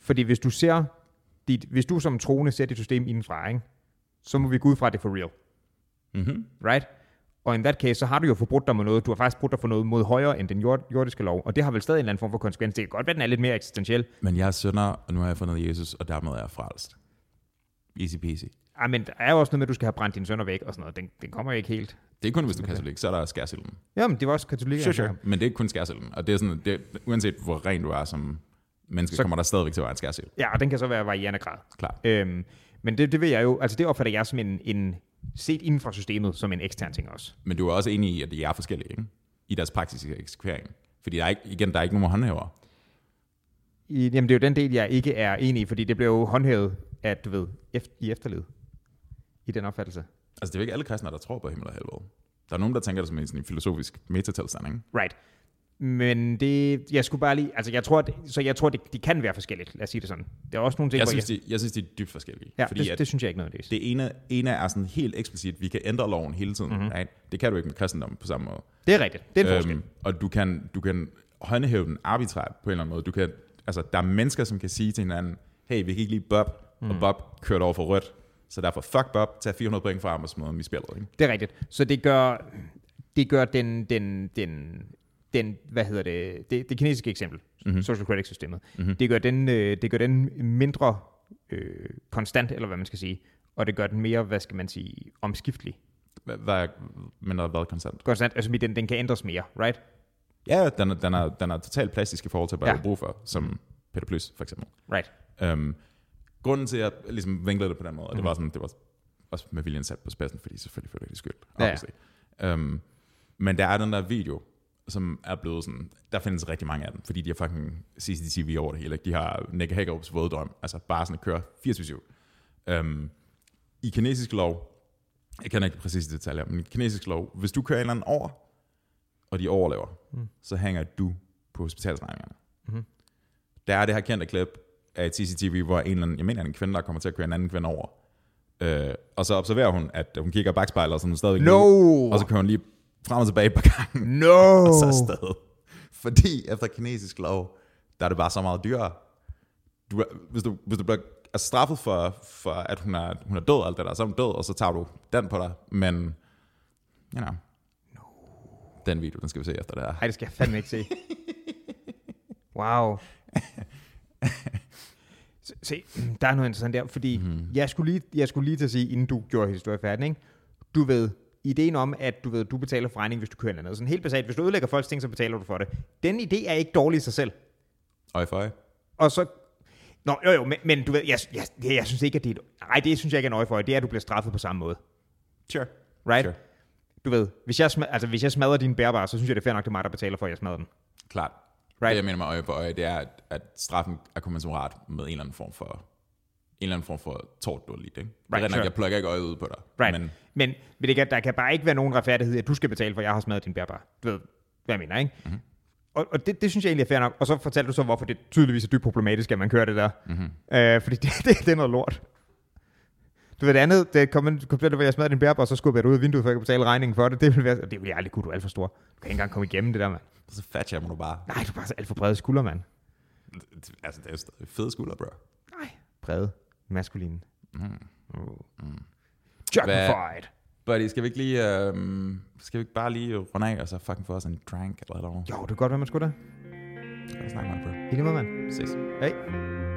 Fordi hvis du ser dit, hvis du som troende ser dit system indenfra, ikke? så må vi gå ud fra, at det er for real. Mm-hmm. Right? Og in that case, så har du jo forbrudt dig med noget. Du har faktisk brudt dig for noget mod højere end den jord, jordiske lov. Og det har vel stadig en eller anden form for konsekvens. Det kan godt være, den er lidt mere eksistentiel. Men jeg er sønder, og nu har jeg fundet Jesus, og dermed er jeg frelst. Easy peasy. Ja, men der er jo også noget med, at du skal have brændt dine sønner væk og sådan noget. Den, den kommer ikke helt. Det er kun, hvis du er katolik, så er der skærsilden. Jamen, det var også katolikker. Sure, sure. Men det er ikke kun skærsilden. Og det er sådan, det, uanset hvor ren du er som menneske, Så- kommer der stadigvæk til at være en skærsild. Ja, og den kan så være varierende grad. Klar. Øhm, men det, det vil jeg jo, altså det opfatter jeg som en, en set inden fra systemet, som en ekstern ting også. Men du er også enig i, at de er forskellige, ikke? I deres praktiske eksekvering. Fordi der er ikke, igen, der er ikke nogen håndhæver. I, jamen, det er jo den del, jeg ikke er enig i, fordi det blev jo håndhævet, at du ved, eft, i efterled. I den opfattelse. Altså, det er jo ikke alle kristne, der tror på himmel og helvede. Der er nogen, der tænker det som en, sådan en filosofisk metatilstand, ikke? Right. Men det, jeg skulle bare lige, altså jeg tror, at, så jeg tror, det, de kan være forskelligt, lad os sige det sådan. Der er også nogle ting, Jeg synes, de, jeg synes, de er dybt forskellige. ja, fordi det, at det, synes jeg ikke nødvendigvis. det ene, ene er sådan helt eksplicit, vi kan ændre loven hele tiden. Mm-hmm. Right? Det kan du ikke med kristendom på samme måde. Det er rigtigt. Det er en forskel. Øhm, og du kan, du kan håndhæve den arbitrært på en eller anden måde. Du kan, altså, der er mennesker, som kan sige til hinanden, hey, vi kan ikke lide Bob, mm. og Bob kørte over for rødt, så derfor fuck Bob, tag 400 point fra ham og smid ham i spillet. Ikke? Det er rigtigt. Så det gør, det gør den, den, den, den, hvad hedder det, det, det kinesiske eksempel, mm-hmm. social credit systemet, mm-hmm. det, gør den, øh, det gør den mindre øh, konstant, eller hvad man skal sige. Og det gør den mere, hvad skal man sige, omskiftelig. Hvad, hvad, men været konstant. Konstant, altså den, den kan ændres mere, right? Ja, den er, den er, den er totalt plastisk i forhold til, hvad Ja. du har brug for, som Peter Plys for eksempel. Right. Um, grunden til, at jeg ligesom vinklede det på den måde, og det Mhm. var sådan, det var også med viljen sat på spidsen, fordi selvfølgelig føler jeg det skyld. Ja. Um, men der er den der video, som er blevet sådan, der findes rigtig mange af dem, fordi de har fucking CCTV over det hele. De har Nick Hagerups våde drøm, altså bare sådan at køre 24-7. Um, I kinesisk lov, jeg kender ikke præcis de detaljer, men i kinesisk lov, hvis du kører en eller anden over, og de overlever, Mm. mm. så hænger du på hospitalsregningerne. Mhm. Der er det her kendte klip af et CCTV, hvor en eller anden, jeg mener, en kvinde, der kommer til at køre en anden kvinde over, øh, og så observerer hun, at hun kigger i bagspejlet, og så hun stadigvæk No! ude, og så kører hun lige frem og tilbage på gangen, No! og så afsted. Fordi efter kinesisk lov, der er det bare så meget dyrere. Du, er- hvis, du, hvis du bliver altså straffet for, for at hun er, hun er død og alt det der, så er hun død, og så tager du den på dig. Men, you know, den video, den skal vi se efter det her. Ej, det skal jeg fandme ikke se. Wow. Se- Se, der er noget interessant der, fordi mm-hmm. jeg, skulle lige, jeg skulle lige til at sige, inden du gjorde historie færdig, ikke? du ved, ideen om, at du ved, du betaler for regning, hvis du kører noget. Sådan helt basalt, hvis du ødelægger folks ting, så betaler du for det. Den idé er ikke dårlig i sig selv. Øje for. Og så... Nå, jo, jo, men, men du ved, jeg, jeg, jeg, jeg synes ikke, at det er... Nej, det synes jeg ikke er nøje for. Det er, at du bliver straffet på samme måde. Sure. Right? Sure. Du ved, hvis jeg, smadrer, altså, hvis jeg smadrer din bærbare, så synes jeg, det er fair nok, det er mig, der betaler for, at jeg smadrer den. Klart. Right. Det, jeg mener med øje for øje, det er, at, at straffen er kommensorat med en eller anden form for en eller anden form for tort, du har lidt, ikke? Det er Right, right, sure. jeg plukker ikke øjet ud på dig. Right. Men Men, men det kan, der kan bare ikke være nogen retfærdighed, at du skal betale for, at jeg har smadret din bærbare. Du ved, hvad jeg mener, ikke? Mhm. Mm-hmm. Og, og det, det, synes jeg egentlig er fair nok. Og så fortalte du så, hvorfor det tydeligvis er dybt problematisk, at man kører det der. Mm-hmm. Øh, fordi det, det, det, er noget lort. Du ved det andet, det kom, kom til, at jeg smadrede din bærbare, og så skubber jeg ud af vinduet, for jeg kan betale regningen for det. Det vil, være, det vil jeg aldrig kunne, du er alt for stor. Du kan ikke engang komme igennem det der, mand. så fat jeg du bare. Nej, du er bare så alt for brede skuldre, mand. Altså, det er jo stadig fede skulder, bro. Nej. Brede. Maskuline. Mm. Oh. Mm. Jackified. Buddy, skal vi ikke lige, øhm, skal vi ikke bare lige runde af, og så fucking få os en drank eller noget? Jo, det er godt, hvad man skulle da. Skal vi snakke dig, bro? Hele måde, mand. Ses. Hej.